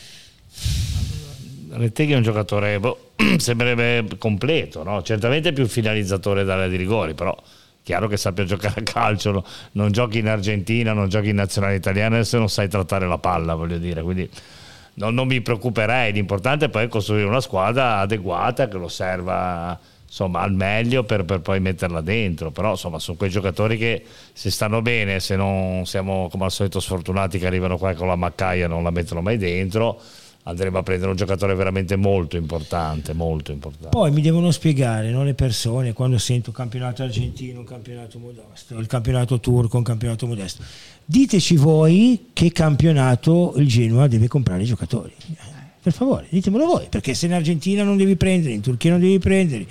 Retteghi è un giocatore, boh, *clears throat* sembrerebbe completo, no? certamente più finalizzatore dall'area di rigori, però chiaro che sappia giocare a calcio, no? non giochi in Argentina, non giochi in nazionale italiana se non sai trattare la palla, voglio dire, quindi non, non mi preoccuperei, l'importante è poi costruire una squadra adeguata che lo serva insomma al meglio per, per poi metterla dentro, però insomma sono quei giocatori che se stanno bene, se non siamo come al solito sfortunati che arrivano qua con la maccaia e non la mettono mai dentro, andremo a prendere un giocatore veramente molto importante, molto importante. Poi mi devono spiegare no, le persone quando sento campionato argentino, un campionato modesto, il campionato turco, un campionato modesto. Diteci voi che campionato il Genoa deve comprare i giocatori. Per favore, ditemelo voi, perché se in Argentina non devi prendere, in Turchia non devi prendere,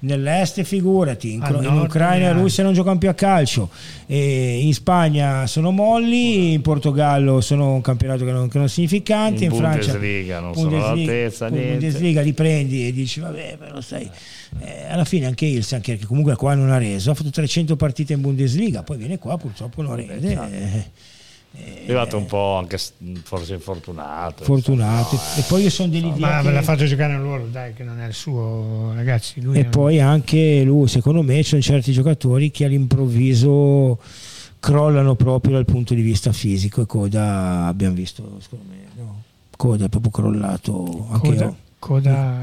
nell'est figurati, in, in Ucraina e. Russia non giocano più a calcio, e in Spagna sono molli, in Portogallo sono un campionato che non, che non è significante, in, In Francia Bundesliga non sono Bundesliga- all'altezza, Bundesliga niente. Bundesliga li prendi e dici vabbè però sai eh, alla fine anche Ilse anche che comunque qua non ha reso ha fatto 300 partite in Bundesliga poi viene qua purtroppo non rende eh, È arrivato un po' anche forse infortunato. Fortunato. No, e poi io sono dell'idea Ma ve l'ha fatto giocare nel ruolo, dai, che non è il suo, ragazzi. Lui E un- poi anche lui, secondo me, ci sono certi giocatori che all'improvviso crollano proprio dal punto di vista fisico e Coda abbiamo visto, secondo me, no? Coda è proprio crollato anche Coda, io. Coda,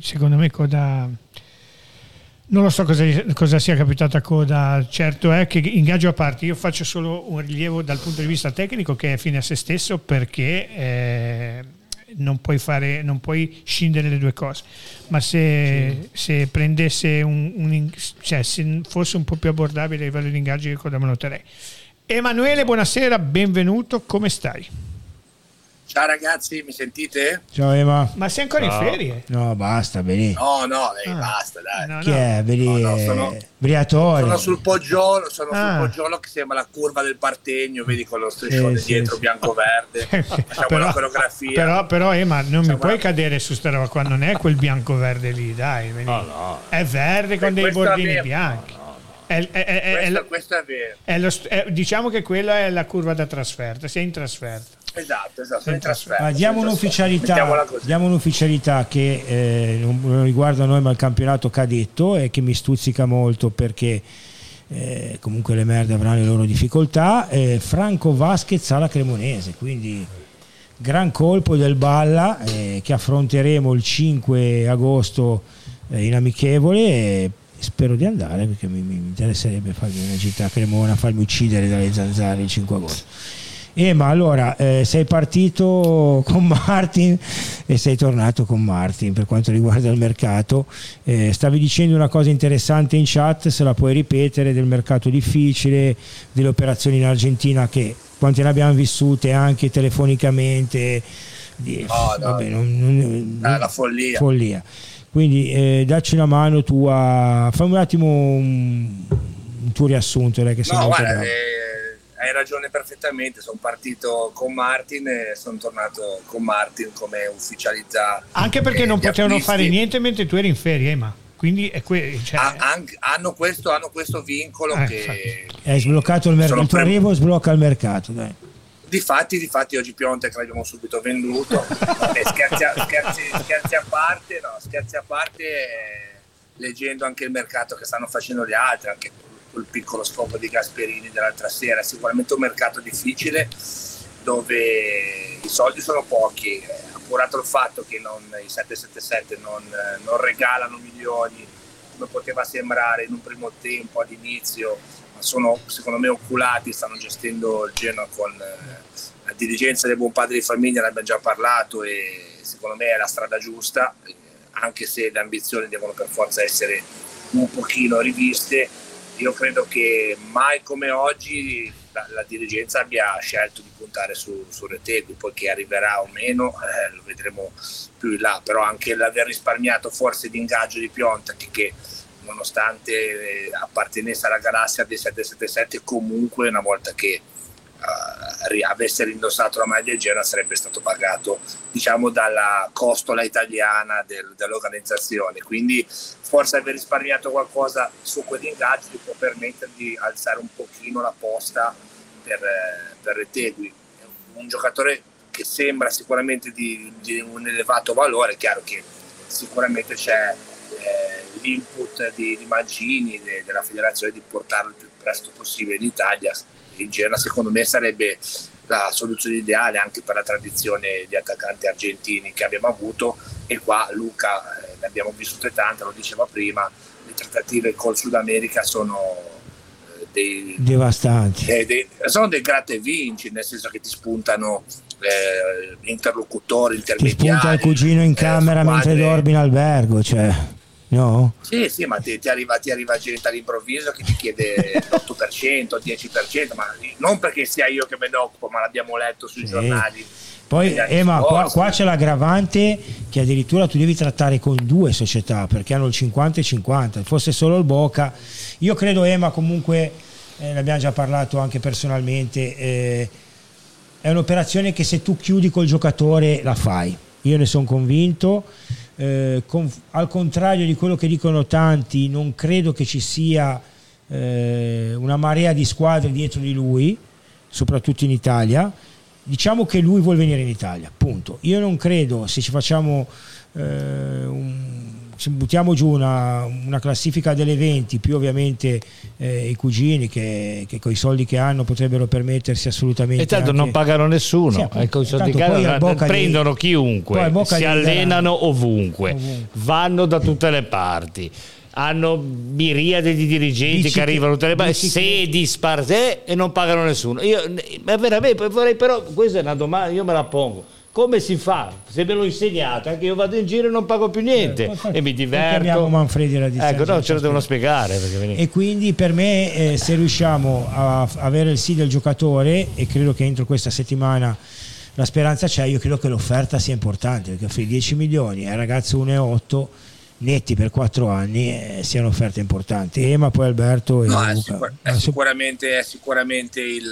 secondo me Coda non lo so cosa, cosa sia capitato a Coda. Certo è che ingaggio a parte io faccio solo un rilievo dal punto di vista tecnico che è fine a se stesso perché eh, non puoi fare non puoi scindere le due cose. Ma se, se prendesse un, un cioè se fosse un po' più abbordabile a livello di ingaggio io Coda me lo terrei. Emanuele buonasera benvenuto come stai? Ciao ragazzi, mi sentite? Ciao Ema. ma sei ancora Ciao. in ferie? No, basta, Beni. No, no, eh, Ah. basta, dai. No, Chi no. è? Beni No, no, sono- Briatore. Sono sul poggiolo, sono Ah. sul poggiolo che sembra la curva del partegno, vedi con lo striscione Sì, sì, dietro sì. bianco-verde. *laughs* Facciamo però, una coreografia. però, però Ema, non mi Facciamo puoi una- cadere su sta roba qua, non è quel bianco verde lì, dai. vedi. No, no. È verde con dei questo bordini vero. bianchi. È- è- è- è- è questo, questo è vero. è lo diciamo che quella è la curva da trasferta, sei in trasferta. Esatto, esatto. Ma diamo un'ufficialità, diamo un'ufficialità che eh, non riguarda noi ma il campionato cadetto e che mi stuzzica molto perché eh, comunque le merde avranno le loro difficoltà. Eh, Franco Vasquez alla Cremonese, quindi gran colpo del Balla eh, che affronteremo il 5 agosto eh, in amichevole e spero di andare perché mi, mi interesserebbe farmi una gita a Cremona, farmi uccidere dalle zanzare il 5 agosto. Eh, ma allora eh, sei partito *laughs* con Martin e sei tornato con Martin per quanto riguarda il mercato. Eh, stavi dicendo una cosa interessante in chat, se la puoi ripetere, del mercato difficile, delle operazioni in Argentina che quante ne abbiamo vissute anche telefonicamente. Di, No, no. vabbè, non- non- Ah, la follia. follia. Quindi eh, dacci una mano tu a... Fammi un attimo un, un tuo riassunto, dai, che No, guarda, hai ragione perfettamente. Sono partito con Martin e sono tornato con Martin come ufficialità. Anche perché eh, non potevano fare niente mentre tu eri in ferie, Ema. Quindi è que- cioè, Ha- anche- hanno, questo, hanno questo vincolo Eh, che Hai sbloccato il mercato, il tuo pre- arrivo sblocca il mercato, dai. Difatti, difatti oggi Piontek l'abbiamo subito venduto. Vabbè, *laughs* scherzi, a, scherzi- scherzi a parte, no, scherzi a parte, eh, leggendo anche il mercato che stanno facendo gli altri, anche quel piccolo scopo di Gasperini dell'altra sera, sicuramente un mercato difficile dove i soldi sono pochi, appurato il fatto che non- i 777 non, non regalano milioni come poteva sembrare in un primo tempo all'inizio, ma sono secondo me oculati, stanno gestendo il Genoa con la dirigenza del buon padre di famiglia, ne abbiamo già parlato e secondo me è la strada giusta, anche se le ambizioni devono per forza essere un pochino riviste. Io credo che mai come oggi la, la dirigenza abbia scelto di puntare su, su Retegui, poi che arriverà o meno eh, lo vedremo più in là, però anche l'aver risparmiato forse di ingaggio di Pionta che nonostante eh, appartenesse alla galassia dei 777 comunque una volta che ri- avesse rindossato la maglia Genoa sarebbe stato pagato diciamo dalla costola italiana del- dell'organizzazione quindi forse aver risparmiato qualcosa su quegli ingaggi gli può permettere di alzare un pochino la posta per, eh, per Retegui un giocatore che sembra sicuramente di, di un elevato valore, è chiaro che sicuramente c'è eh, l'input di, di Mancini, de- della federazione di portarlo il più presto possibile in Italia. Il secondo me sarebbe la soluzione ideale anche per la tradizione di attaccanti argentini che abbiamo avuto e qua Luca eh, ne abbiamo vissute tante, lo diceva prima, le trattative col Sud America sono eh, dei, Devastanti. eh, dei- sono dei gratta e vinci, nel senso che ti spuntano eh, interlocutori Ti intermediari. spunta il cugino in eh, camera mentre squadre- dormi in albergo, cioè, no? Sì, sì, ma ti, ti arriva, ti arriva gente all'improvviso che ti chiede l'8%, il 10%, ma non perché sia io che me ne occupo, ma l'abbiamo letto sui Sì. giornali. Poi, Ema, qua, qua c'è l'aggravante che addirittura tu devi trattare con due società perché hanno il 50 e 50. Fosse solo il Boca, io credo, Ema, comunque, eh, ne abbiamo già parlato anche personalmente. eh, è un'operazione che se tu chiudi col giocatore la fai. Io ne sono convinto. Eh, con- al contrario di quello che dicono tanti, non credo che ci sia eh, una marea di squadre dietro di lui. soprattutto in Italia. Diciamo che lui vuole venire in Italia, punto. Io non credo, se ci facciamo eh, un se buttiamo giù una, una, classifica delle 20 più ovviamente eh, i cugini che, che con i soldi che hanno potrebbero permettersi assolutamente e tanto anche... non pagano nessuno sì, ecco, i soldi che hanno, prendono di... chiunque si allenano ovunque. ovunque vanno da tutte le parti hanno miriade di dirigenti Dici che arrivano tutte le parti, sedi sparse e non pagano nessuno. Io, ma veramente vorrei però, questa è una domanda, io me la pongo come si fa? Se me lo insegnate, anche io vado in giro e non pago più niente eh, e mi diverto. Chiamiamo Manfredi la Ecco, no, ce lo devono spiegare. E quindi per me, eh, se riusciamo a avere il sì del giocatore, e credo che entro questa settimana la speranza c'è, io credo che l'offerta sia importante, perché offrire 10 milioni al ragazzo 1,8 netti per 4 anni eh, sia un'offerta importante. Ema, poi Alberto e no, è, sicur- è, sicuramente, è sicuramente il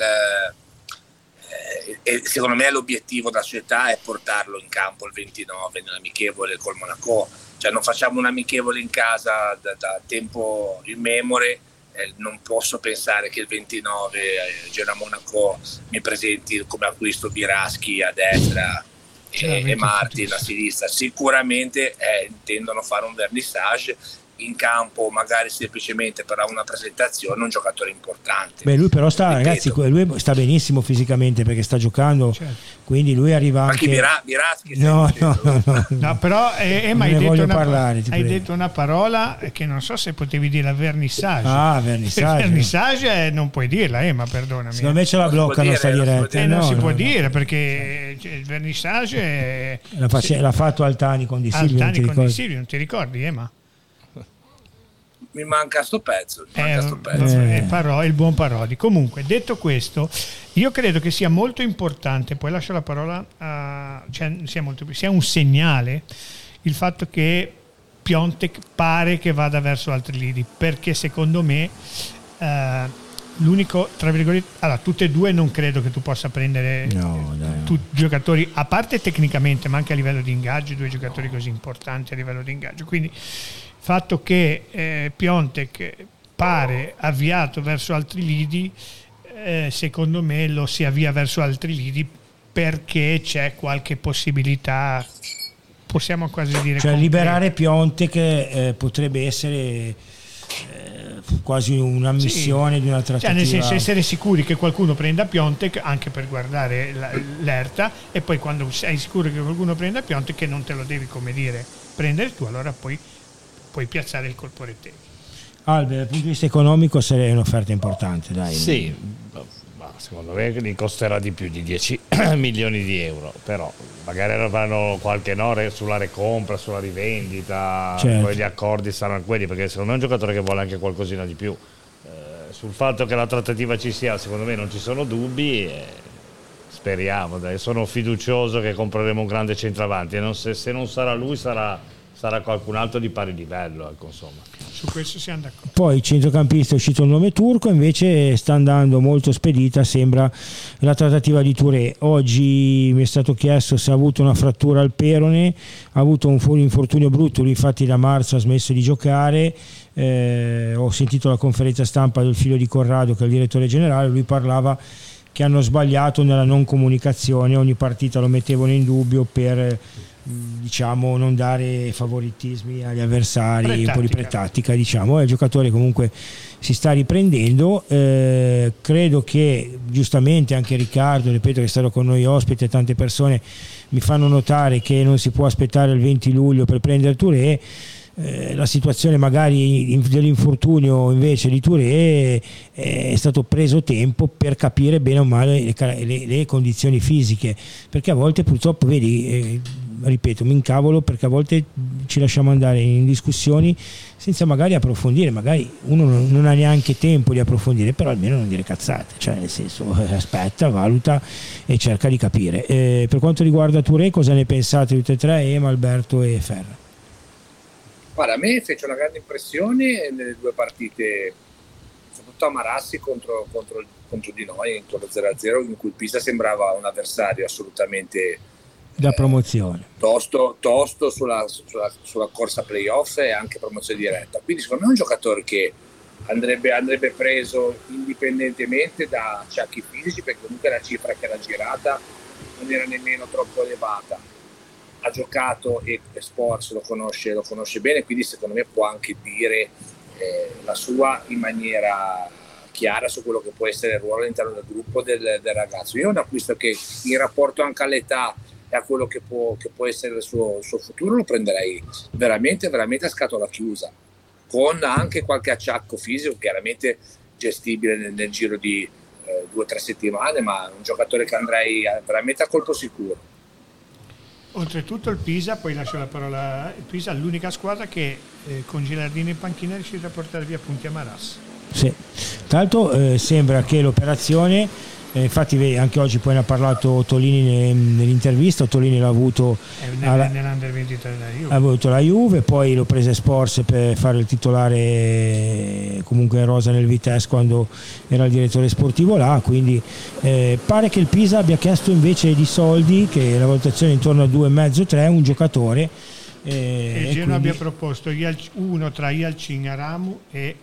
e secondo me l'obiettivo da società è portarlo in campo il 29 nell'amichevole col Monaco. Cioè non facciamo un amichevole in casa da, da tempo immemore, eh, non posso pensare che il 29 eh, Genoa Monaco mi presenti come acquisto Biraschi a destra e, e Martin a sinistra. Sicuramente eh, intendono fare un vernissage in campo magari semplicemente per una presentazione un giocatore importante. Beh, lui però sta, ragazzi, lui sta benissimo fisicamente perché sta giocando, certo. quindi lui arriva anche... Anche Bira, Biraschi. No, no, no, no, no. però eh, Emma hai, detto una, parlare, hai detto una, parola che non so se potevi dire vernissage. Ah, vernissage. vernissage non puoi dirla, Emma, perdonami. Secondo me ce la bloccano sta diretta. Eh, non si può dire perché il vernissage... È... L'ha, face, l'ha fatto Altani con Di Silvio. Altani con Di Silvio, non ti ricordi Emma? Mi manca sto pezzo. Manca eh, sto pezzo. Eh, Parò, il buon Parodi. Comunque, detto questo, io credo che sia molto importante, poi lascio la parola a... Cioè, sia, molto, sia un segnale il fatto che Piontek pare che vada verso altri lidi, perché secondo me... Eh, l'unico tra virgolette allora tutte e due non credo che tu possa prendere no, no. giocatori a parte tecnicamente ma anche a livello di ingaggio due giocatori così importanti a livello di ingaggio quindi fatto che eh, Piontek pare avviato verso altri lidi, eh, secondo me lo si avvia verso altri lidi perché c'è qualche possibilità, possiamo quasi dire... Cioè concreta. liberare Piontek eh, potrebbe essere eh, quasi una missione sì. di una trattativa. Cioè, nel senso essere sicuri che qualcuno prenda Piontek anche per guardare l'ERTA e poi quando sei sicuro che qualcuno prenda Piontek che non te lo devi come dire prendere tu allora poi puoi piazzare il colpo rettilineo. Albe, dal punto di vista economico sarebbe un'offerta importante, dai. Sì, secondo me gli costerà di più di 10 *clears throat* milioni di euro, però magari avranno qualche no sulla recompra, sulla rivendita, certo. poi gli accordi saranno quelli, perché secondo me è un giocatore che vuole anche qualcosina di più. Eh, sul fatto che la trattativa ci sia, secondo me non ci sono dubbi. Eh, speriamo, dai. sono fiducioso che compreremo un grande centravanti e non, se, se non sarà lui sarà sarà qualcun altro di pari livello. Ecco, insomma. Su questo siamo d'accordo. Poi centrocampista è uscito il nome turco, invece sta andando molto spedita, sembra la trattativa di Touré. Oggi mi è stato chiesto se ha avuto una frattura al perone, ha avuto un infortunio brutto, lui infatti da marzo ha smesso di giocare. Eh, ho sentito la conferenza stampa del figlio di Corrado che è il direttore generale, lui parlava che hanno sbagliato nella non comunicazione, ogni partita lo mettevano in dubbio per diciamo non dare favoritismi agli avversari, un po' di pretattica, diciamo, il giocatore comunque si sta riprendendo, eh, credo che giustamente anche Riccardo, ripeto che è stato con noi ospite, tante persone mi fanno notare che non si può aspettare il 20 luglio per prendere Touré, eh, la situazione magari dell'infortunio invece di Touré è stato preso tempo per capire bene o male le, le, le condizioni fisiche. Perché a volte purtroppo vedi eh, ripeto, mi incavolo perché a volte ci lasciamo andare in discussioni senza magari approfondire, magari uno non, ha neanche tempo di approfondire, però almeno non dire cazzate, cioè nel senso eh, aspetta, valuta e cerca di capire. Eh, per quanto riguarda Touré, cosa ne pensate tutti e tre, Ema, Alberto e Ferra? Guarda, a me fece una grande impressione nelle due partite, soprattutto a Marassi contro, contro, contro di noi, lo 0-0, in cui Pisa sembrava un avversario assolutamente da promozione. tosto, tosto sulla, sulla, sulla, corsa playoff e anche promozione diretta. Quindi secondo me è un giocatore che andrebbe, andrebbe preso indipendentemente da acciacchi fisici perché comunque la cifra che era girata non era nemmeno troppo elevata ha giocato e Sports lo conosce, lo conosce bene quindi secondo me può anche dire eh, la sua in maniera chiara su quello che può essere il ruolo all'interno del gruppo del, del ragazzo io è un acquisto che in rapporto anche all'età e a quello che può, che può essere il suo, il suo futuro lo prenderei veramente veramente a scatola chiusa con anche qualche acciacco fisico chiaramente gestibile nel, nel giro di eh, due o tre settimane, ma un giocatore che andrei veramente a colpo sicuro. Oltretutto il Pisa, poi lascio la parola, il Pisa è l'unica squadra che eh, con Gilardini in panchina è riuscita a portare via punti a Maras. Sì. Tra l'altro eh, sembra che l'operazione eh, infatti anche oggi poi ne ha parlato Tolini nell'intervista, Tolini l'ha avuto eh, alla, nell'Under 23 della Juve. Ha avuto la Juve, poi l'ho presa Sports per fare il titolare comunque in rosa nel Vitesse quando era il direttore sportivo là, quindi eh, pare che il Pisa abbia chiesto invece di soldi, che la valutazione è intorno a 2,5-3, un giocatore. Eh, e Genoa quindi... abbia proposto uno tra Yalcin Aramu e...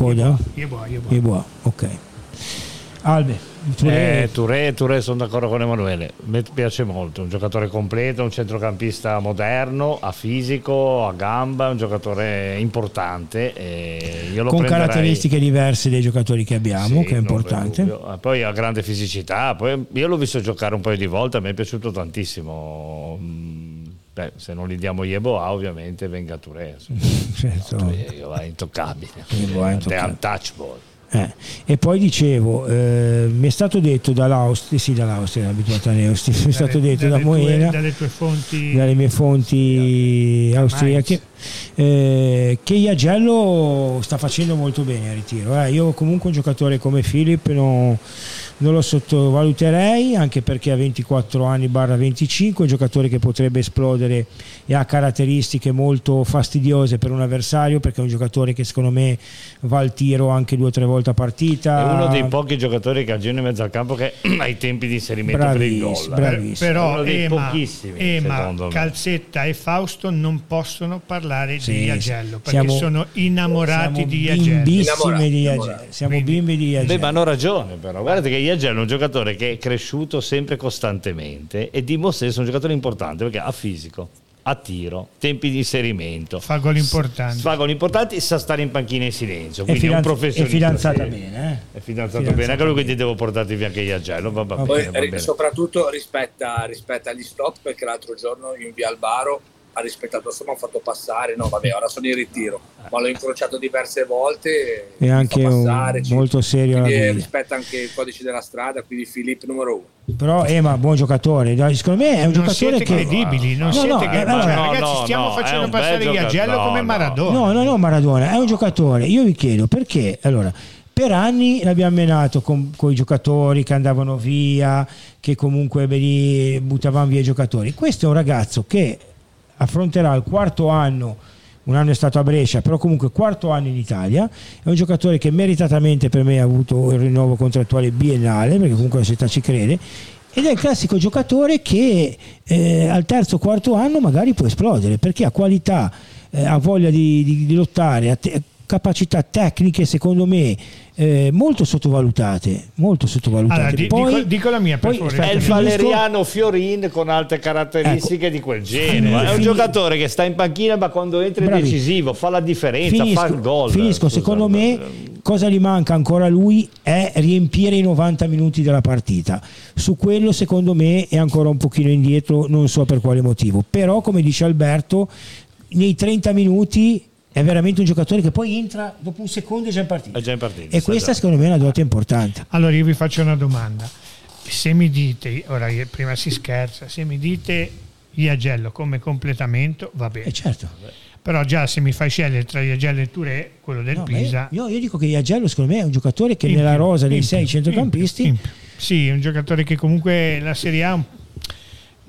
Coda? Yeboah, Yeboah. Yeboah, ok. Albe, Touré. Eh, Touré, Touré sono d'accordo con Emanuele, mi piace molto, un giocatore completo, un centrocampista moderno, a fisico, a gamba, un giocatore importante. con prenderei... caratteristiche diverse dei giocatori che abbiamo, sì, che è importante. Poi ha grande fisicità, poi io l'ho visto giocare un paio di volte, mi è piaciuto tantissimo. Beh, se non gli diamo Yeboah ovviamente venga Touré. *laughs* certo. No, è intoccabile. Yeboah è intoccabile. untouchable. Eh. E poi dicevo, eh, mi è stato detto dall'Austria, sì dall'Austria, abituata all'Austria, mi è stato detto da Moena, dalle, tue fonti, dalle mie fonti austriache, eh, che Iagello sta facendo molto bene a ritiro. Eh. Io comunque un giocatore come Filip non non lo sottovaluterei anche perché ha 24 anni barra 25 un giocatore che potrebbe esplodere e ha caratteristiche molto fastidiose per un avversario perché è un giocatore che secondo me va al tiro anche due o tre volte a partita. È uno dei pochi giocatori che agiscono in mezzo al campo che *clears throat* ha i tempi di inserimento bravis, per il gol però Ema, Ema Calzetta e Fausto non possono parlare sì, di Iagello perché siamo, sono innamorati siamo di Iagello di Iagello siamo bimbi di Iagello beh ma hanno ragione però. Guardate che Iagello è un giocatore che è cresciuto sempre costantemente e dimostra di essere un giocatore importante perché ha fisico, a tiro, tempi di inserimento. Fa gol importanti. Fa gol importanti e sa stare in panchina in silenzio. Quindi è, fidanz- è un professionista. È fidanzata bene. Eh? È fidanzato bene. Anche lui quindi devo portarti via anche Iagello. Va, va Poi, bene, soprattutto rispetta, rispetta agli stop perché l'altro giorno in via Albaro ha rispettato, insomma, ha fatto passare. No, vabbè, ora sono in ritiro, ma l'ho incrociato diverse volte. E anche passare, molto serio. rispetta anche il codice della strada, quindi Filippo numero uno. Però Ema, buon giocatore. Secondo me è un non giocatore siete che. credibili, non no, siete no, credibili. No, cioè, ragazzi, stiamo facendo passare Iagello come Maradona. No, no, no, Maradona è un giocatore. Io vi chiedo perché. Allora, per anni l'abbiamo menato con, con, i giocatori che andavano via, che comunque beh, buttavano via i giocatori. Questo è un ragazzo che affronterà il quarto anno un anno è stato a Brescia, però comunque quarto anno in Italia, è un giocatore che meritatamente per me ha avuto il rinnovo contrattuale biennale, perché comunque la società ci crede, ed è il classico giocatore che eh, al terzo quarto anno magari può esplodere, perché ha qualità, eh, ha voglia di, di, di lottare, capacità tecniche secondo me eh, molto sottovalutate, molto sottovalutate. Allora, poi, dico, dico, la mia, poi, È il Valeriano Fiorin con altre caratteristiche ecco, di quel genere. È un giocatore che sta in panchina, ma quando entra bravi. è decisivo, fa la differenza, finisco, fa il gol. Finisco, Scusate. secondo me cosa gli manca ancora a lui è riempire i 90 minuti della partita. Su quello secondo me è ancora un pochino indietro, non so per quale motivo. Però come dice Alberto, nei 30 minuti è veramente un giocatore che poi entra dopo un secondo e già in partita. È già in partita e questa secondo me è una dota importante. Allora io vi faccio una domanda. Se mi dite, ora prima si scherza, se mi dite Iagello come completamento va bene. Eh certo. Però già se mi fai scegliere tra Iagello e Touré, quello del no, Pisa... Io, io, dico che Iagello secondo me è un giocatore che nella più, rosa dei sei centrocampisti... Sì, è un giocatore che comunque la Serie A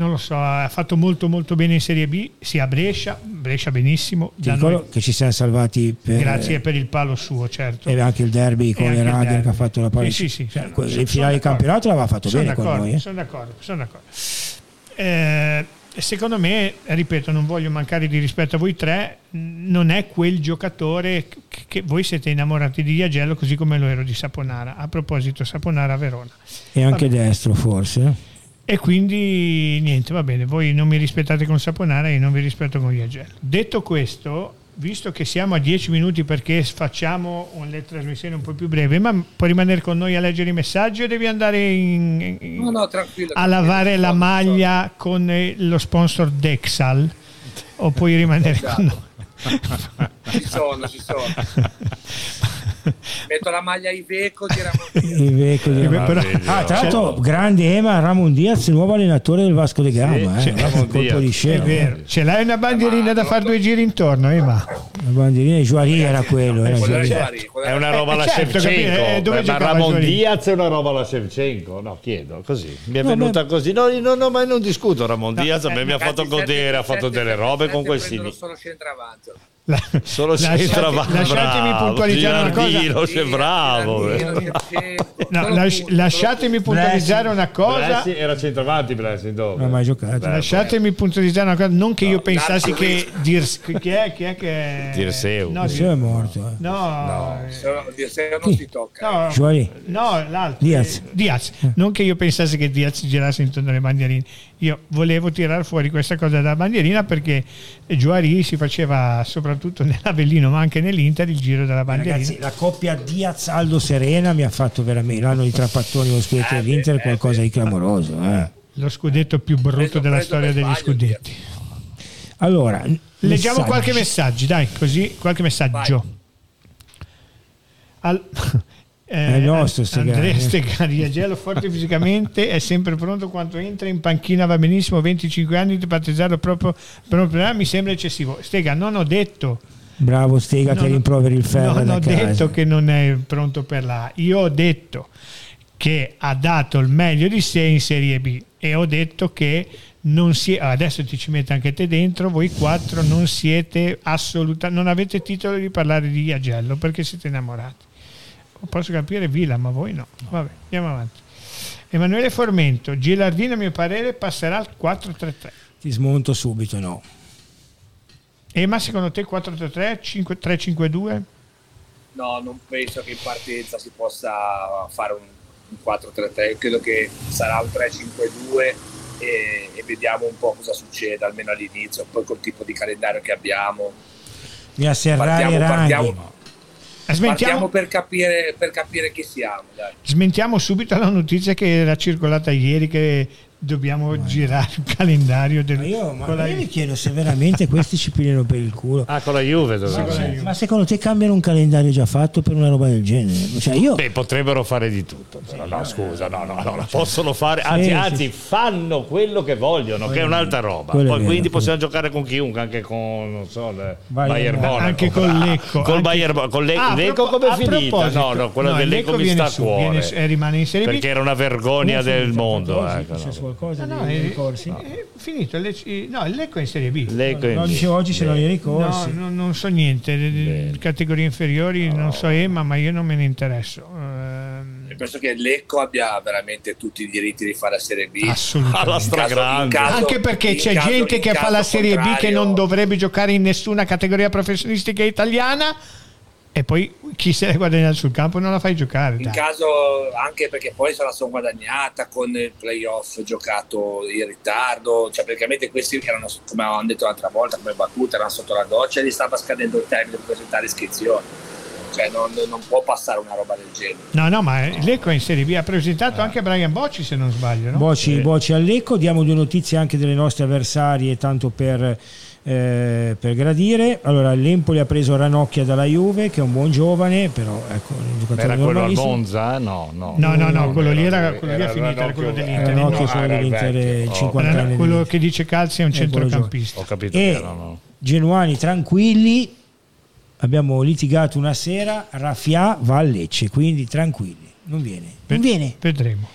non lo so, ha fatto molto molto bene in Serie B, sia a Brescia, Brescia benissimo. Ti ricordo che ci siamo salvati per, Grazie per il palo suo, certo. E anche il derby con le Radar che ha fatto la palla. Sì, sì, sì, cioè, il finale di campionato l'aveva fatto bene con noi. Eh? Sono d'accordo, sono d'accordo. Eh, secondo me, ripeto, non voglio mancare di rispetto a voi tre, non è quel giocatore che, che voi siete innamorati di Iagello così come lo ero di Saponara. A proposito, Saponara a Verona. E anche destro forse. E quindi niente, va bene, voi non mi rispettate con Saponara e non vi rispetto con Iagello. Detto questo, visto che siamo a 10 minuti perché facciamo una trasmissione un po' più breve, ma puoi rimanere con noi a leggere i messaggi o devi andare in, in, No, no, a lavare la maglia con eh, lo sponsor Dexal? O puoi rimanere con noi? Ci sono, ci sono. *laughs* *laughs* Metto la maglia Iveco di Ramon. Il vecchio di- Eh, però- Ah, tra l'altro, grande Ema Ramon Diaz, nuovo allenatore del Vasco da Gama. Sì, eh. Ramon colpo Diaz. di È scena. vero, ce l'hai una bandierina da fare due giri intorno, Ema? La bandierina di Juari era quello. Era è Juari. Quello È una roba Eh, alla certo, Shevchenko, eh, ma Ramon? Diaz è una roba alla Shevchenko, no, chiedo, così, mi è No, venuta così, no, no, no, ma non discuto Ramon Diaz, a me mi ha fatto godere, ha fatto delle robe con quel sinistro. solo centravanti. La- Solo lasciate- centravanti, lasciatemi bravo, puntualizzare una cosa. C'è bravo. Eh. *laughs* No, punti, lasciatemi puntualizzare una cosa. Blessing era centravanti Blessing, dove? Non ha mai giocato. Beh, Lasciatemi puntualizzare una cosa, non che io pensassi che Dirs- chi è chi è che Dirseu. No, Adesso è morto. eh. no. Solo- se non si tocca. no, no, l'altro Diaz. eh, Diaz. Non che io pensasse che Diaz girasse intorno alle bandierine. Io volevo tirare fuori questa cosa dalla bandierina perché Juari si faceva soprattutto nell'Avellino, ma anche nell'Inter il giro della bandierina. Ragazzi, la coppia Diaz Aldo Serena mi ha fatto veramente l'anno di Trapattoni con lo scudetto Eh, dell'Inter beh, qualcosa di clamoroso. eh. Lo scudetto più brutto Preso- della preso storia degli scudetti. Allora, Leggiamo messaggi. qualche messaggio, dai, così qualche messaggio. Al- *laughs* eh, È nostro Stegani. Andrea Agello forte fisicamente, è sempre pronto quando entra in panchina, va benissimo, 25 anni, di battezzarlo proprio per un problema mi sembra eccessivo. Stega, non ho detto, Bravo Stega che non- rimproveri il ferro non ho casa. detto che non è pronto per la A. Io ho detto che ha dato il meglio di sé in Serie B e ho detto che non si adesso ti ci metti anche te dentro, voi quattro non siete assolutamente, non avete titolo di parlare di Agello perché siete innamorati. Posso capire Vila, ma voi no. Vabbè, andiamo avanti. Emanuele Formento, Gilardino a mio parere passerà al 4-3-3. Ti smonto subito, no. E ma secondo te 4-3-3, 5 3-5-2? No, non penso che in partenza si possa fare un, un 4-3-3. Credo che sarà un 3-5-2 e, e vediamo un po' cosa succede, almeno all'inizio. Poi col tipo di calendario che abbiamo. Mi asserrare i Partiamo, partiamo, Smentiamo, partiamo per, capire, per capire chi siamo. Dai. smentiamo subito la notizia che era circolata ieri che dobbiamo girare il calendario del, Ma io, ma con la- io mi chiedo se veramente questi ci pigliano per il culo. Ah, con la Juve la essere. Juve. Ma secondo te cambiano un calendario già fatto per una roba del genere? Cioè io Beh, potrebbero fare di tutto. però no, scusa, no, no, no, la possono fare. Anzi, Sì, anzi, sì. fanno quello che vogliono, che è un'altra roba. quello Poi vero, quindi quello. possiamo giocare con chiunque, anche con non so, il Bayern Bayern Monaco. Anche con. Lecco, Col anche- Bayern con Le- Ah, Lecco come è a finita? No, no, quella no, del Lecco mi sta a su, cuore. e rimane in Serie B. Perché era una vergogna del mondo. Ecco, no. qualcosa No, dei ricorsi? è finito. Lecce- no, il Lecco è in Serie B. Lecco No, in- dicevo oggi c'erano i No, ricorsi. no, non so niente, Bene. categorie inferiori non so Emma, ma io non me ne interesso. Ehm, E penso che Lecco abbia veramente tutti i diritti di fare la Serie B. assolutamente. caso- in stragrande. caso- Anche perché c'è caso- gente che fa la Serie B che non dovrebbe giocare in nessuna categoria professionistica italiana e poi chi se la guadagna sul campo non la fai giocare. In dai. caso anche perché poi se la sono guadagnata con il playoff giocato in ritardo, cioè praticamente questi che erano, come avevamo detto l'altra volta, come battuta, erano sotto la doccia e gli stava scadendo il termine per presentare iscrizioni. Cioè non, non può passare una roba del genere. No, no, ma il Lecco è in Serie B. Ha presentato anche Brian Bocci, se non sbaglio. No? Boci, Boci al Lecco, diamo due notizie anche delle nostre avversarie, tanto per, eh, per gradire. Allora, l'Empoli ha preso Ranocchia dalla Juve, che è un buon giovane, però ecco, un giocatore Era quello al normalissimo. Monza? No, no. No, no, no, quello lì era, era- quello lì è finito, era quello dell'Inter. Ranocchio no, è quello ah, era dell'Inter, Oh. 50 era anni quello che dice calzi è un Eh, centrocampista. Ho capito E che erano. Genuani tranquilli, abbiamo litigato una sera, Raffia va a Lecce, quindi tranquilli, non viene. Non viene. Vedremo.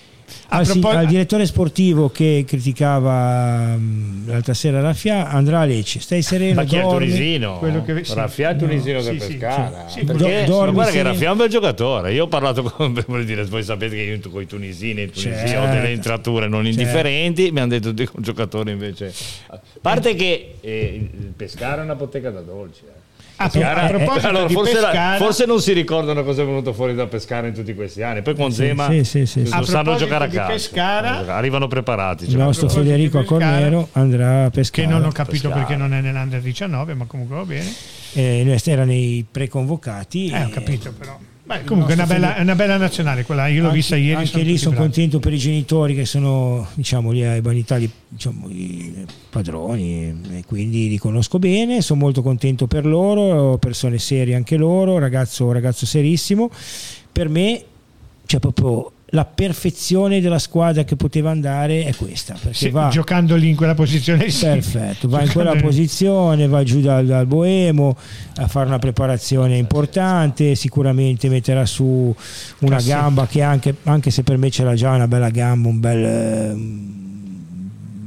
Al, sì, al, direttore sportivo che criticava um, l'altra sera Raffia andrà a Lecce stai sereno ma chi dormi, è Tunisino? Quello che... sì, Raffia è Tunisino no, che sì, Pescara sì, perché, do, ma guarda che Raffia è un bel giocatore io ho parlato con *laughs* dire, voi sapete che io con i tunisini in Tunisia certo. ho delle entrature non certo. indifferenti mi hanno detto tutti un giocatore invece a parte che eh, il Pescara è una bottega da dolci eh. A, Pescara, a proposito allora, forse, Pescara, la, forse, non si ricordano cosa è venuto fuori da Pescara in tutti questi anni. Poi con Zema sì, sì, sì, sì. sanno giocare a calcio. Pescara, arrivano preparati. Il nostro Federico Cornero andrà a Pescara. Che non ho capito Pescara. perché non è nell'Under 19, ma comunque va bene. Eh, era nei preconvocati. Eh, ho capito però. Beh, comunque è una, bella, è una bella nazionale quella, io l'ho anche, vista ieri. Anche lì sono contento per i genitori che sono diciamo, lì ai Banitali diciamo, i padroni e quindi li conosco bene, sono molto contento per loro, persone serie anche loro, ragazzo, ragazzo serissimo. Per me, cioè proprio la perfezione della squadra che poteva andare è questa. Sì, va, giocando lì in quella posizione. Sì. Perfetto, va in quella posizione, va giù dal, dal, Boemo a fare una preparazione importante, sicuramente metterà su una Cassetta. gamba che anche, anche, se per me c'era già una bella gamba, un bel...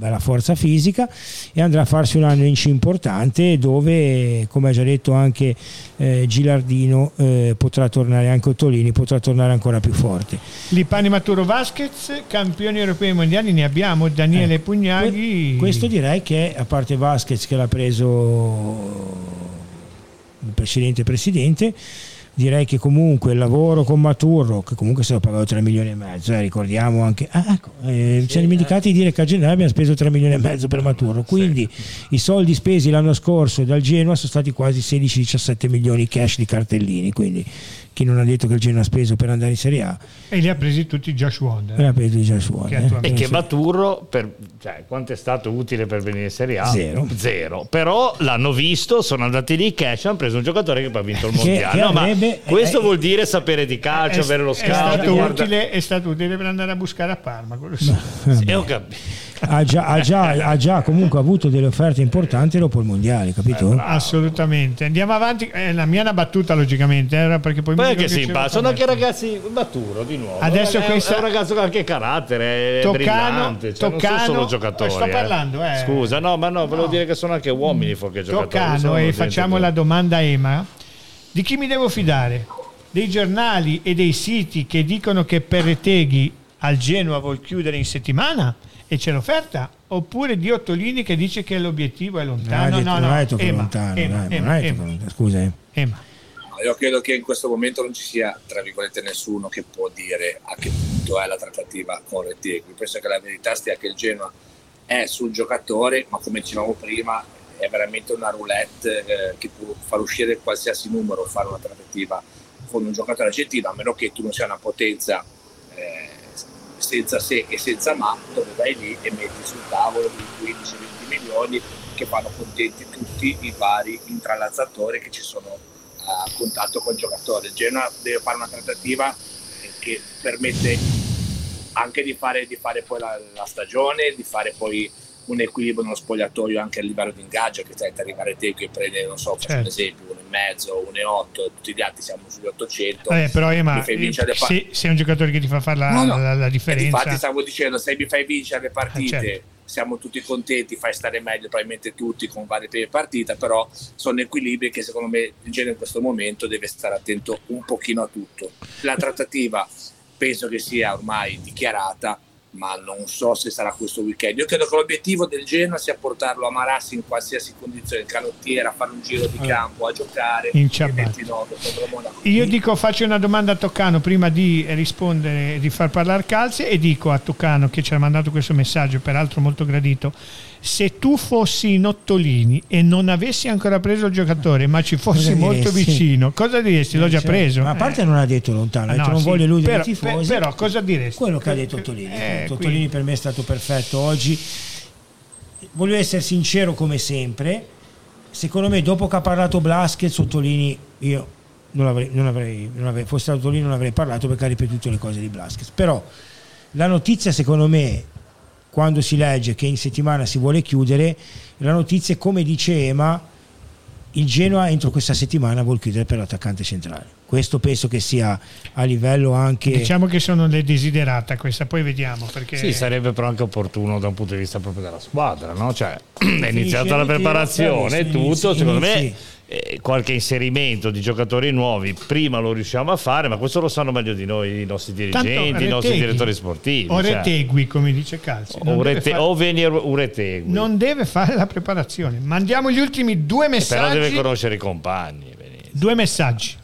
Bella forza fisica e andrà a farsi un anno in C importante dove come ha già detto anche eh, Gilardino eh, potrà tornare anche Ottolini potrà tornare ancora più forte. Lipani Maturo Vasquez campioni europei mondiali ne abbiamo Daniele eh, Pugnaghi questo direi che a parte Vasquez che l'ha preso il precedente presidente direi che comunque il lavoro con Maturro, che comunque se lo pagato 3 milioni e mezzo, eh, ricordiamo anche, ah, ecco, eh, ci siamo dimenticati di dire che a gennaio abbiamo speso 3 milioni e mezzo per Maturro, quindi sì. i soldi spesi l'anno scorso dal Genoa sono stati quasi 16-17 milioni cash di cartellini, quindi chi non ha detto che il Genoa ha speso per andare in Serie A. E li ha presi tutti Josh Wonder. E li ha presi Josh Wonder. Che eh. E che Maturro, per, cioè, quanto è stato utile per venire in Serie A? Zero. Zero. Però l'hanno visto, sono andati lì cash, hanno preso un giocatore che poi ha vinto il Mondiale. Che, che no, avrebbe, questo eh, vuol dire sapere di calcio, è, avere lo scout. È stato, utile, è stato utile per andare a buscare a Parma. Quello sì. sì ho capito ha già, ha, già, ha già, comunque avuto delle offerte importanti dopo il mondiale, capito? Eh, assolutamente. Andiamo avanti. Eh, la mia è una battuta, logicamente, era perché poi Beh, che simpatico. Sono anche ragazzi maturo di nuovo. Adesso è, questa... è un ragazzo con anche carattere, Toccano, brillante, cioè, Toccano, non sono solo giocatori. Sto parlando, eh. Scusa, no, ma no, volevo no. dire che sono anche uomini fuorché giocatori. Toccano e facciamo la domanda a Ema. Di chi mi devo fidare? Dei giornali e dei siti che dicono che Perreteghi al Genoa vuol chiudere in settimana? E c'è l'offerta oppure di Ottolini che dice che l'obiettivo è lontano detto, no no, no. Ema, lontano, Ema, dai, Ema, Ema, Ema. scusa eh. Ema. io credo che in questo momento non ci sia tra virgolette nessuno che può dire a che punto è la trattativa con Rettegui penso che la verità stia che il Genoa è sul giocatore ma come dicevamo prima è veramente una roulette eh, che può far uscire qualsiasi numero fare una trattativa con un giocatore argentino a meno che tu non sia una potenza eh, senza se e senza ma, dove vai lì e metti sul tavolo di 15-20 milioni che fanno contenti tutti i vari intralazzatori che ci sono a contatto con il giocatore. Genoa deve fare una trattativa che permette anche di fare, di fare poi la, la stagione, di fare poi un equilibrio nello spogliatoio anche a livello di ingaggio che tenta arrivare te che prende non so faccio certo. un esempio uno e mezzo uno e otto tutti gli altri siamo sugli 800 eh, però Ema, se, se è un giocatore che ti fa fare la, no, no. la, la differenza infatti stavo dicendo se mi fai vincere le partite eh, certo. siamo tutti contenti fai stare meglio probabilmente tutti con varie prime partite però sono equilibri che secondo me in genere in questo momento deve stare attento un pochino a tutto la trattativa penso che sia ormai dichiarata ma non so se sarà questo weekend. Io credo che l'obiettivo del Genoa sia portarlo a Marassi in qualsiasi condizione, canottiera, a fare un giro di campo, a giocare in 29 Io dico, faccio una domanda a Toccano prima di rispondere, di far parlare Calzi e dico a Toccano che ci ha mandato questo messaggio, peraltro molto gradito se tu fossi in Ottolini e non avessi ancora preso il giocatore, ma ci fossi molto vicino, cosa diresti? L'ho già preso. Ma a parte eh. non ha detto lontano, ha detto no, non sì, voglio eludere però, tifosi. Però cosa diresti? Quello che ha detto Ottolini. Eh, Ottolini per me è stato perfetto oggi. Voglio essere sincero come sempre. Secondo me, dopo che ha parlato Blaschez, Ottolini, io non avrei, non avrei, non avrei, fosse stato Ottolini non avrei parlato perché ha ripetuto le cose di Blaschez. Però la notizia, secondo me, quando si legge che in settimana si vuole chiudere, la notizia, come dice Ema, il Genoa entro questa settimana vuol chiudere per l'attaccante centrale. Questo penso che sia a livello anche... Diciamo che sono le desiderata questa, poi vediamo. Perché... Sì, sarebbe però anche opportuno da un punto di vista proprio della squadra, no? Cioè, *clears throat* è iniziata la preparazione tutto, secondo me qualche inserimento di giocatori nuovi prima lo riusciamo a fare, ma questo lo sanno meglio di noi i nostri dirigenti, i nostri direttori sportivi. O cioè. come dice Calzi. O, rete, fare, o vieni uretegui. Non deve fare la preparazione. Mandiamo gli ultimi due messaggi. Però deve conoscere i compagni. Benissimo. Due messaggi.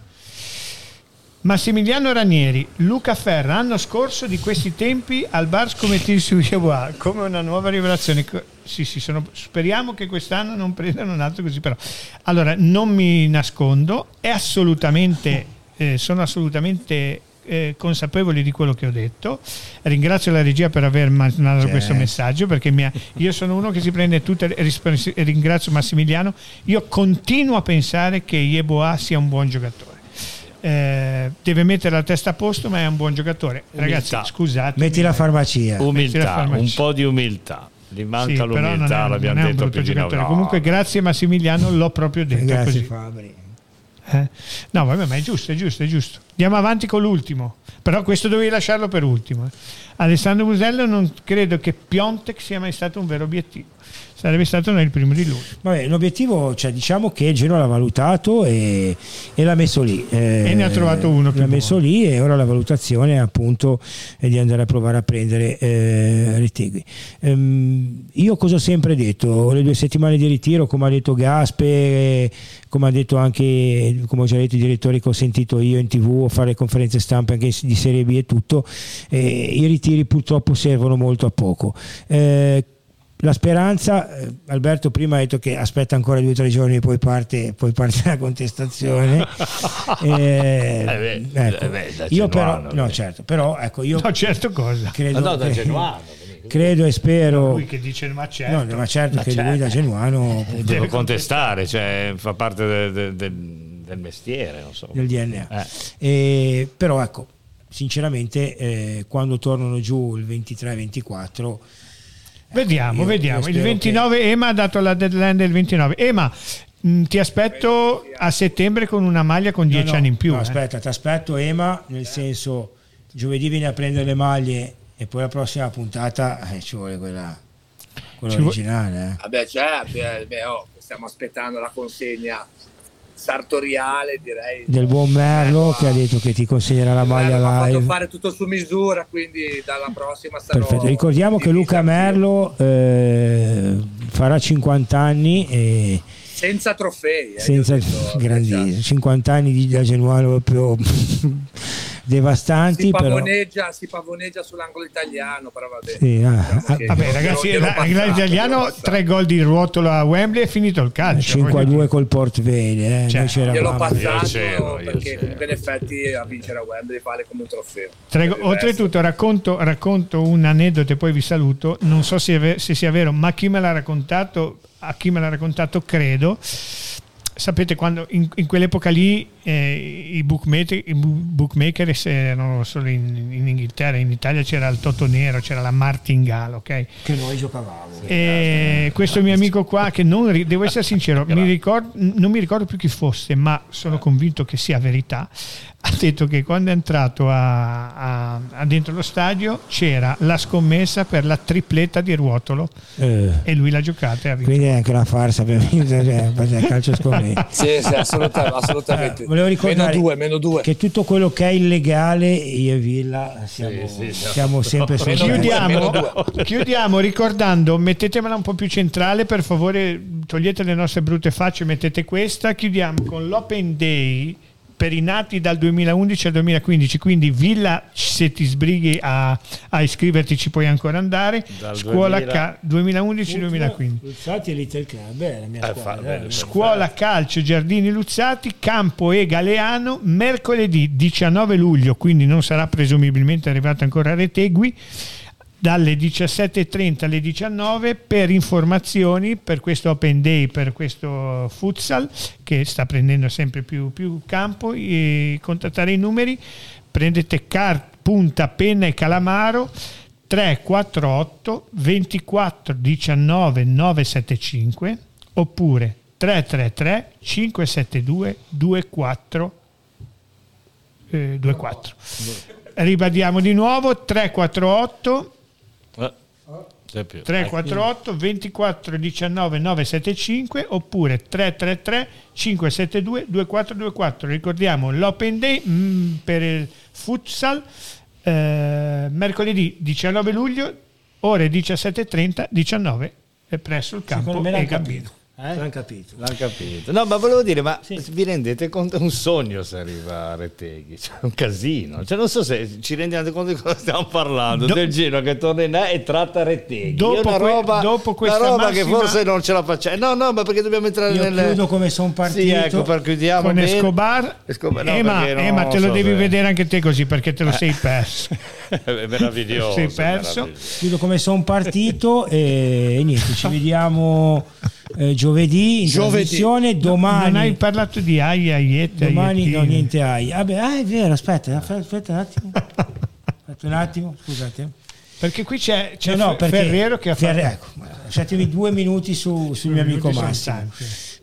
Massimiliano Ranieri, Luca Ferra, anno scorso di questi tempi al bar scommetti su Yahweh, come una nuova rivelazione. Sì, sì, sono, speriamo che quest'anno non prendano un altro così, però. Allora, non mi nascondo, è assolutamente, eh, sono assolutamente eh, consapevoli di quello che ho detto. Ringrazio la regia per aver mandato certo. questo messaggio perché ha, io sono uno che si prende tutte le ringrazio Massimiliano. Io continuo a pensare che Yeboah sia un buon giocatore eh, deve mettere la testa a posto, ma è un buon giocatore. Umiltà. Ragazzi, scusate. Metti la farmacia. Umiltà, la farmacia. un po' di umiltà. Gli manca sì, l'umiltà, è, l'abbiamo detto più di no. Comunque, grazie Massimiliano, l'ho proprio detto grazie, così. Fabri. Eh? No, vabbè, ma è giusto, è giusto, è giusto. Andiamo avanti con l'ultimo. Però questo dovevi lasciarlo per ultimo. Eh. Alessandro Musello non credo che Piontek sia mai stato un vero obiettivo sarebbe stato nel primo di luglio. Vabbè, l'obiettivo, cioè, diciamo che Genoa l'ha valutato e, e l'ha messo lì. Eh, e ne ha trovato uno più L'ha buono. messo lì e ora la valutazione appunto è di andare a provare a prendere eh, Retegui. Ehm, io cosa ho sempre detto? Le due settimane di ritiro, come ha detto Gaspe, come ha detto anche, come ho già detto i direttori che ho sentito io in tv o fare conferenze stampe anche di Serie B e tutto, eh, i ritiri purtroppo servono molto a poco. Eh, la speranza, eh, Alberto prima ha detto che aspetta ancora due o tre giorni e poi parte, poi parte la contestazione. *laughs* eh, eh beh, ecco. beh, io però, no certo, però ecco io... No certo cosa? Credo no, da Genuano. Credo e spero. Lui che dice ma certo, no, ma certo ma che certo. lui da Genuano deve contestare, cioè fa parte del, del, del, del mestiere, non so. Del DNA. Eh. E, però ecco, sinceramente eh, quando tornano giù il 23-24 Vediamo, Io vediamo. Il 29 che... Ema ha dato la deadline del 29. Ema, mm, ti aspetto a settembre con una maglia con 10 no, no, anni in più. No, eh. aspetta, ti aspetto Ema, nel senso giovedì vieni a prendere le maglie e poi la prossima puntata eh, ci vuole quella, quella originale. Eh. Vabbè, certo, beh, oh, stiamo aspettando la consegna sartoriale direi. Del buon Merlo che ha detto che ti consegnerà la maglia live ha fatto fare tutto su misura quindi dalla prossima sarò perfetto. Ricordiamo che Luca Merlo eh, farà 50 anni e senza trofei eh, senza grandissimo 50 anni di da Genuano proprio devastanti. Si pavoneggia, però... si pavoneggia sull'angolo italiano, però vabbè. Sì, ah, diciamo vabbè ragazzi, l'angolo italiano, tre gol di ruotolo a Wembley è finito il calcio. 5 a 2 col Port Vale, eh, cioè, gliel'ho passato c'ero, perché comunque in effetti a vincere a Wembley vale come un trofeo. Tre, oltretutto racconto, racconto, un aneddoto e poi vi saluto, non so se, se sia vero, ma chi me l'ha raccontato, a chi me l'ha raccontato credo sapete quando in, in quell'epoca lì eh, i, bookmaker, i bookmaker erano solo in, in, Inghilterra, in Italia c'era il Toto Nero, c'era la Martingale, ok? Che noi giocavamo. E questo mio amico qua, che non, devo essere sincero, mi ricordo, non mi ricordo più chi fosse, ma sono convinto che sia verità, ha detto che quando è entrato a, a, a dentro lo stadio c'era la scommessa per la tripletta di ruotolo eh. e lui l'ha giocata e ha vinto. Quindi è anche una farsa per me, cioè, calcio scommessa. *laughs* *laughs* sì, sì, assolutamente. assolutamente. Eh, volevo ricordare meno due, meno due. che tutto quello che è illegale io e Villa siamo, sì, sì, siamo sempre *laughs* su chiudiamo, chiudiamo ricordando, mettetemela un po' più centrale per favore, togliete le nostre brutte facce, mettete questa, chiudiamo con l'Open Day per i nati dal 2011 al 2015, quindi Villa se ti sbrighi a, a iscriverti ci puoi ancora andare, dal scuola 2011-2015. Luzzati e Little Club, è la mia eh, squadra, bene, scuola calcio Giardini Luzzati, Campo e Galeano, mercoledì 19 luglio, quindi non sarà presumibilmente arrivato ancora a Retegui dalle 17.30 alle 19 per informazioni per questo Open Day, per questo futsal che sta prendendo sempre più, più campo. Contattare i numeri, prendete carta, punta, penna e calamaro 348 24 19 975 oppure 333 572 24 eh, 24. Ribadiamo di nuovo 348 Eh, c'è più. 348 24 19 975 oppure 333 572 2424 ricordiamo l'open day mm, per il futsal eh, mercoledì 19 luglio ore 17.30 19 eh, presso il campo e l'hanno Gambino capito. L'hanno capito. L'hanno capito. No, ma volevo dire, ma vi rendete conto? È un sogno se arriva a Reteghi, cioè, un casino. Cioè, non so se ci rendiamo conto di cosa stiamo parlando. Do- del Genoa che torna in A e tratta Reteghi. Dopo una que- roba, dopo questa una roba che massima- forse non ce la facciamo. No, no, ma perché dobbiamo entrare Io nelle... chiudo come sono partito. Sì, ecco, per chiudiamo con bene. Escobar, Escobar, no, Ema, Ema, te lo so devi se- vedere anche te così perché te lo sei perso *laughs* è meraviglioso. Sei perso. meraviglioso. chiudo come sono partito e, e niente, ci vediamo eh, giovedì in Giovedì. domani. non hai parlato di Aia, Aiete, domani no, Aiettini. niente hai. Vabbè, ah, è vero, aspetta, aspetta, aspetta un attimo. Aspetta un attimo, scusate. perché qui c'è, c'è No, no, Ferrero che ha fatto Ferre- ecco, lasciatemi due minuti su- sul mio amico Massimo.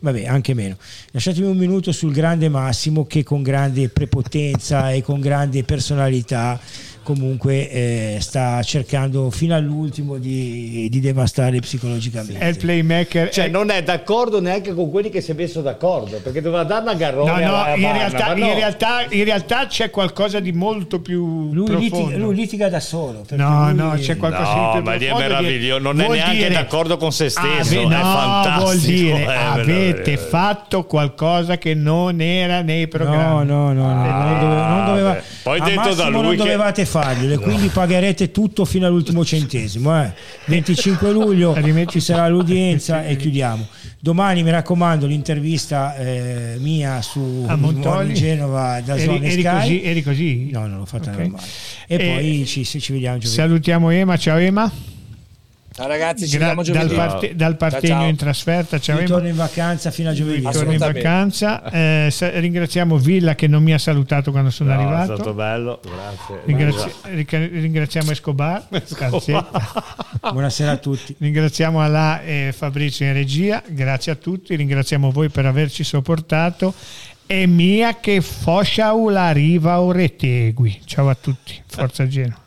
Vabbè, anche meno. Lasciatemi un minuto sul grande Massimo che con grande prepotenza e con grande personalità comunque eh, sta cercando fino all'ultimo di, di devastare psicologicamente. è il playmaker Cioè, è- non è d'accordo neanche con quelli che si è messo d'accordo perché doveva darla a Garrone. No, no, alla in Vanna, realtà, no. in, realtà, in realtà c'è qualcosa di molto più lui, profondo. litiga, lui litiga da solo. No, lui- no, c'è qualcosa di No, più ma lì è meraviglioso, non è neanche dire- d'accordo con se stesso, Ave- è no, fantastico, vuol dire eh, avete fatto qualcosa che non era nei No, programmi. no, no, no, non, doveva- non doveva. Poi detto da lui non che- dovevate farglielo e quindi pagherete tutto fino all'ultimo centesimo. eh. 25 luglio ci sarà l'udienza e chiudiamo. Domani mi raccomando l'intervista eh, mia su Montoli? Genova da eri, Zone eri Sky. così, eri così? No, non l'ho fatta Ok. normale. E, E- poi ci, ci vediamo giovedì. Salutiamo Ema, ciao Ema. Ciao ragazzi, ci Gra- vediamo dal, giovedì. parte- dal Partegno Ciao, ciao. in trasferta, ciao Ema. Ritorno in vacanza fino a giovedì. Ritorno in vacanza. Eh, sa- ringraziamo Villa che non mi ha salutato quando sono No, arrivato. È stato bello, grazie. Ringrazi- ringraziamo Escobar. *laughs* Grazie. *laughs* Buonasera a tutti. Ringraziamo Alà e Fabrizio in regia, grazie a tutti, ringraziamo voi per averci sopportato e mia che foscia la riva o retegui. Ciao a tutti, forza Genoa.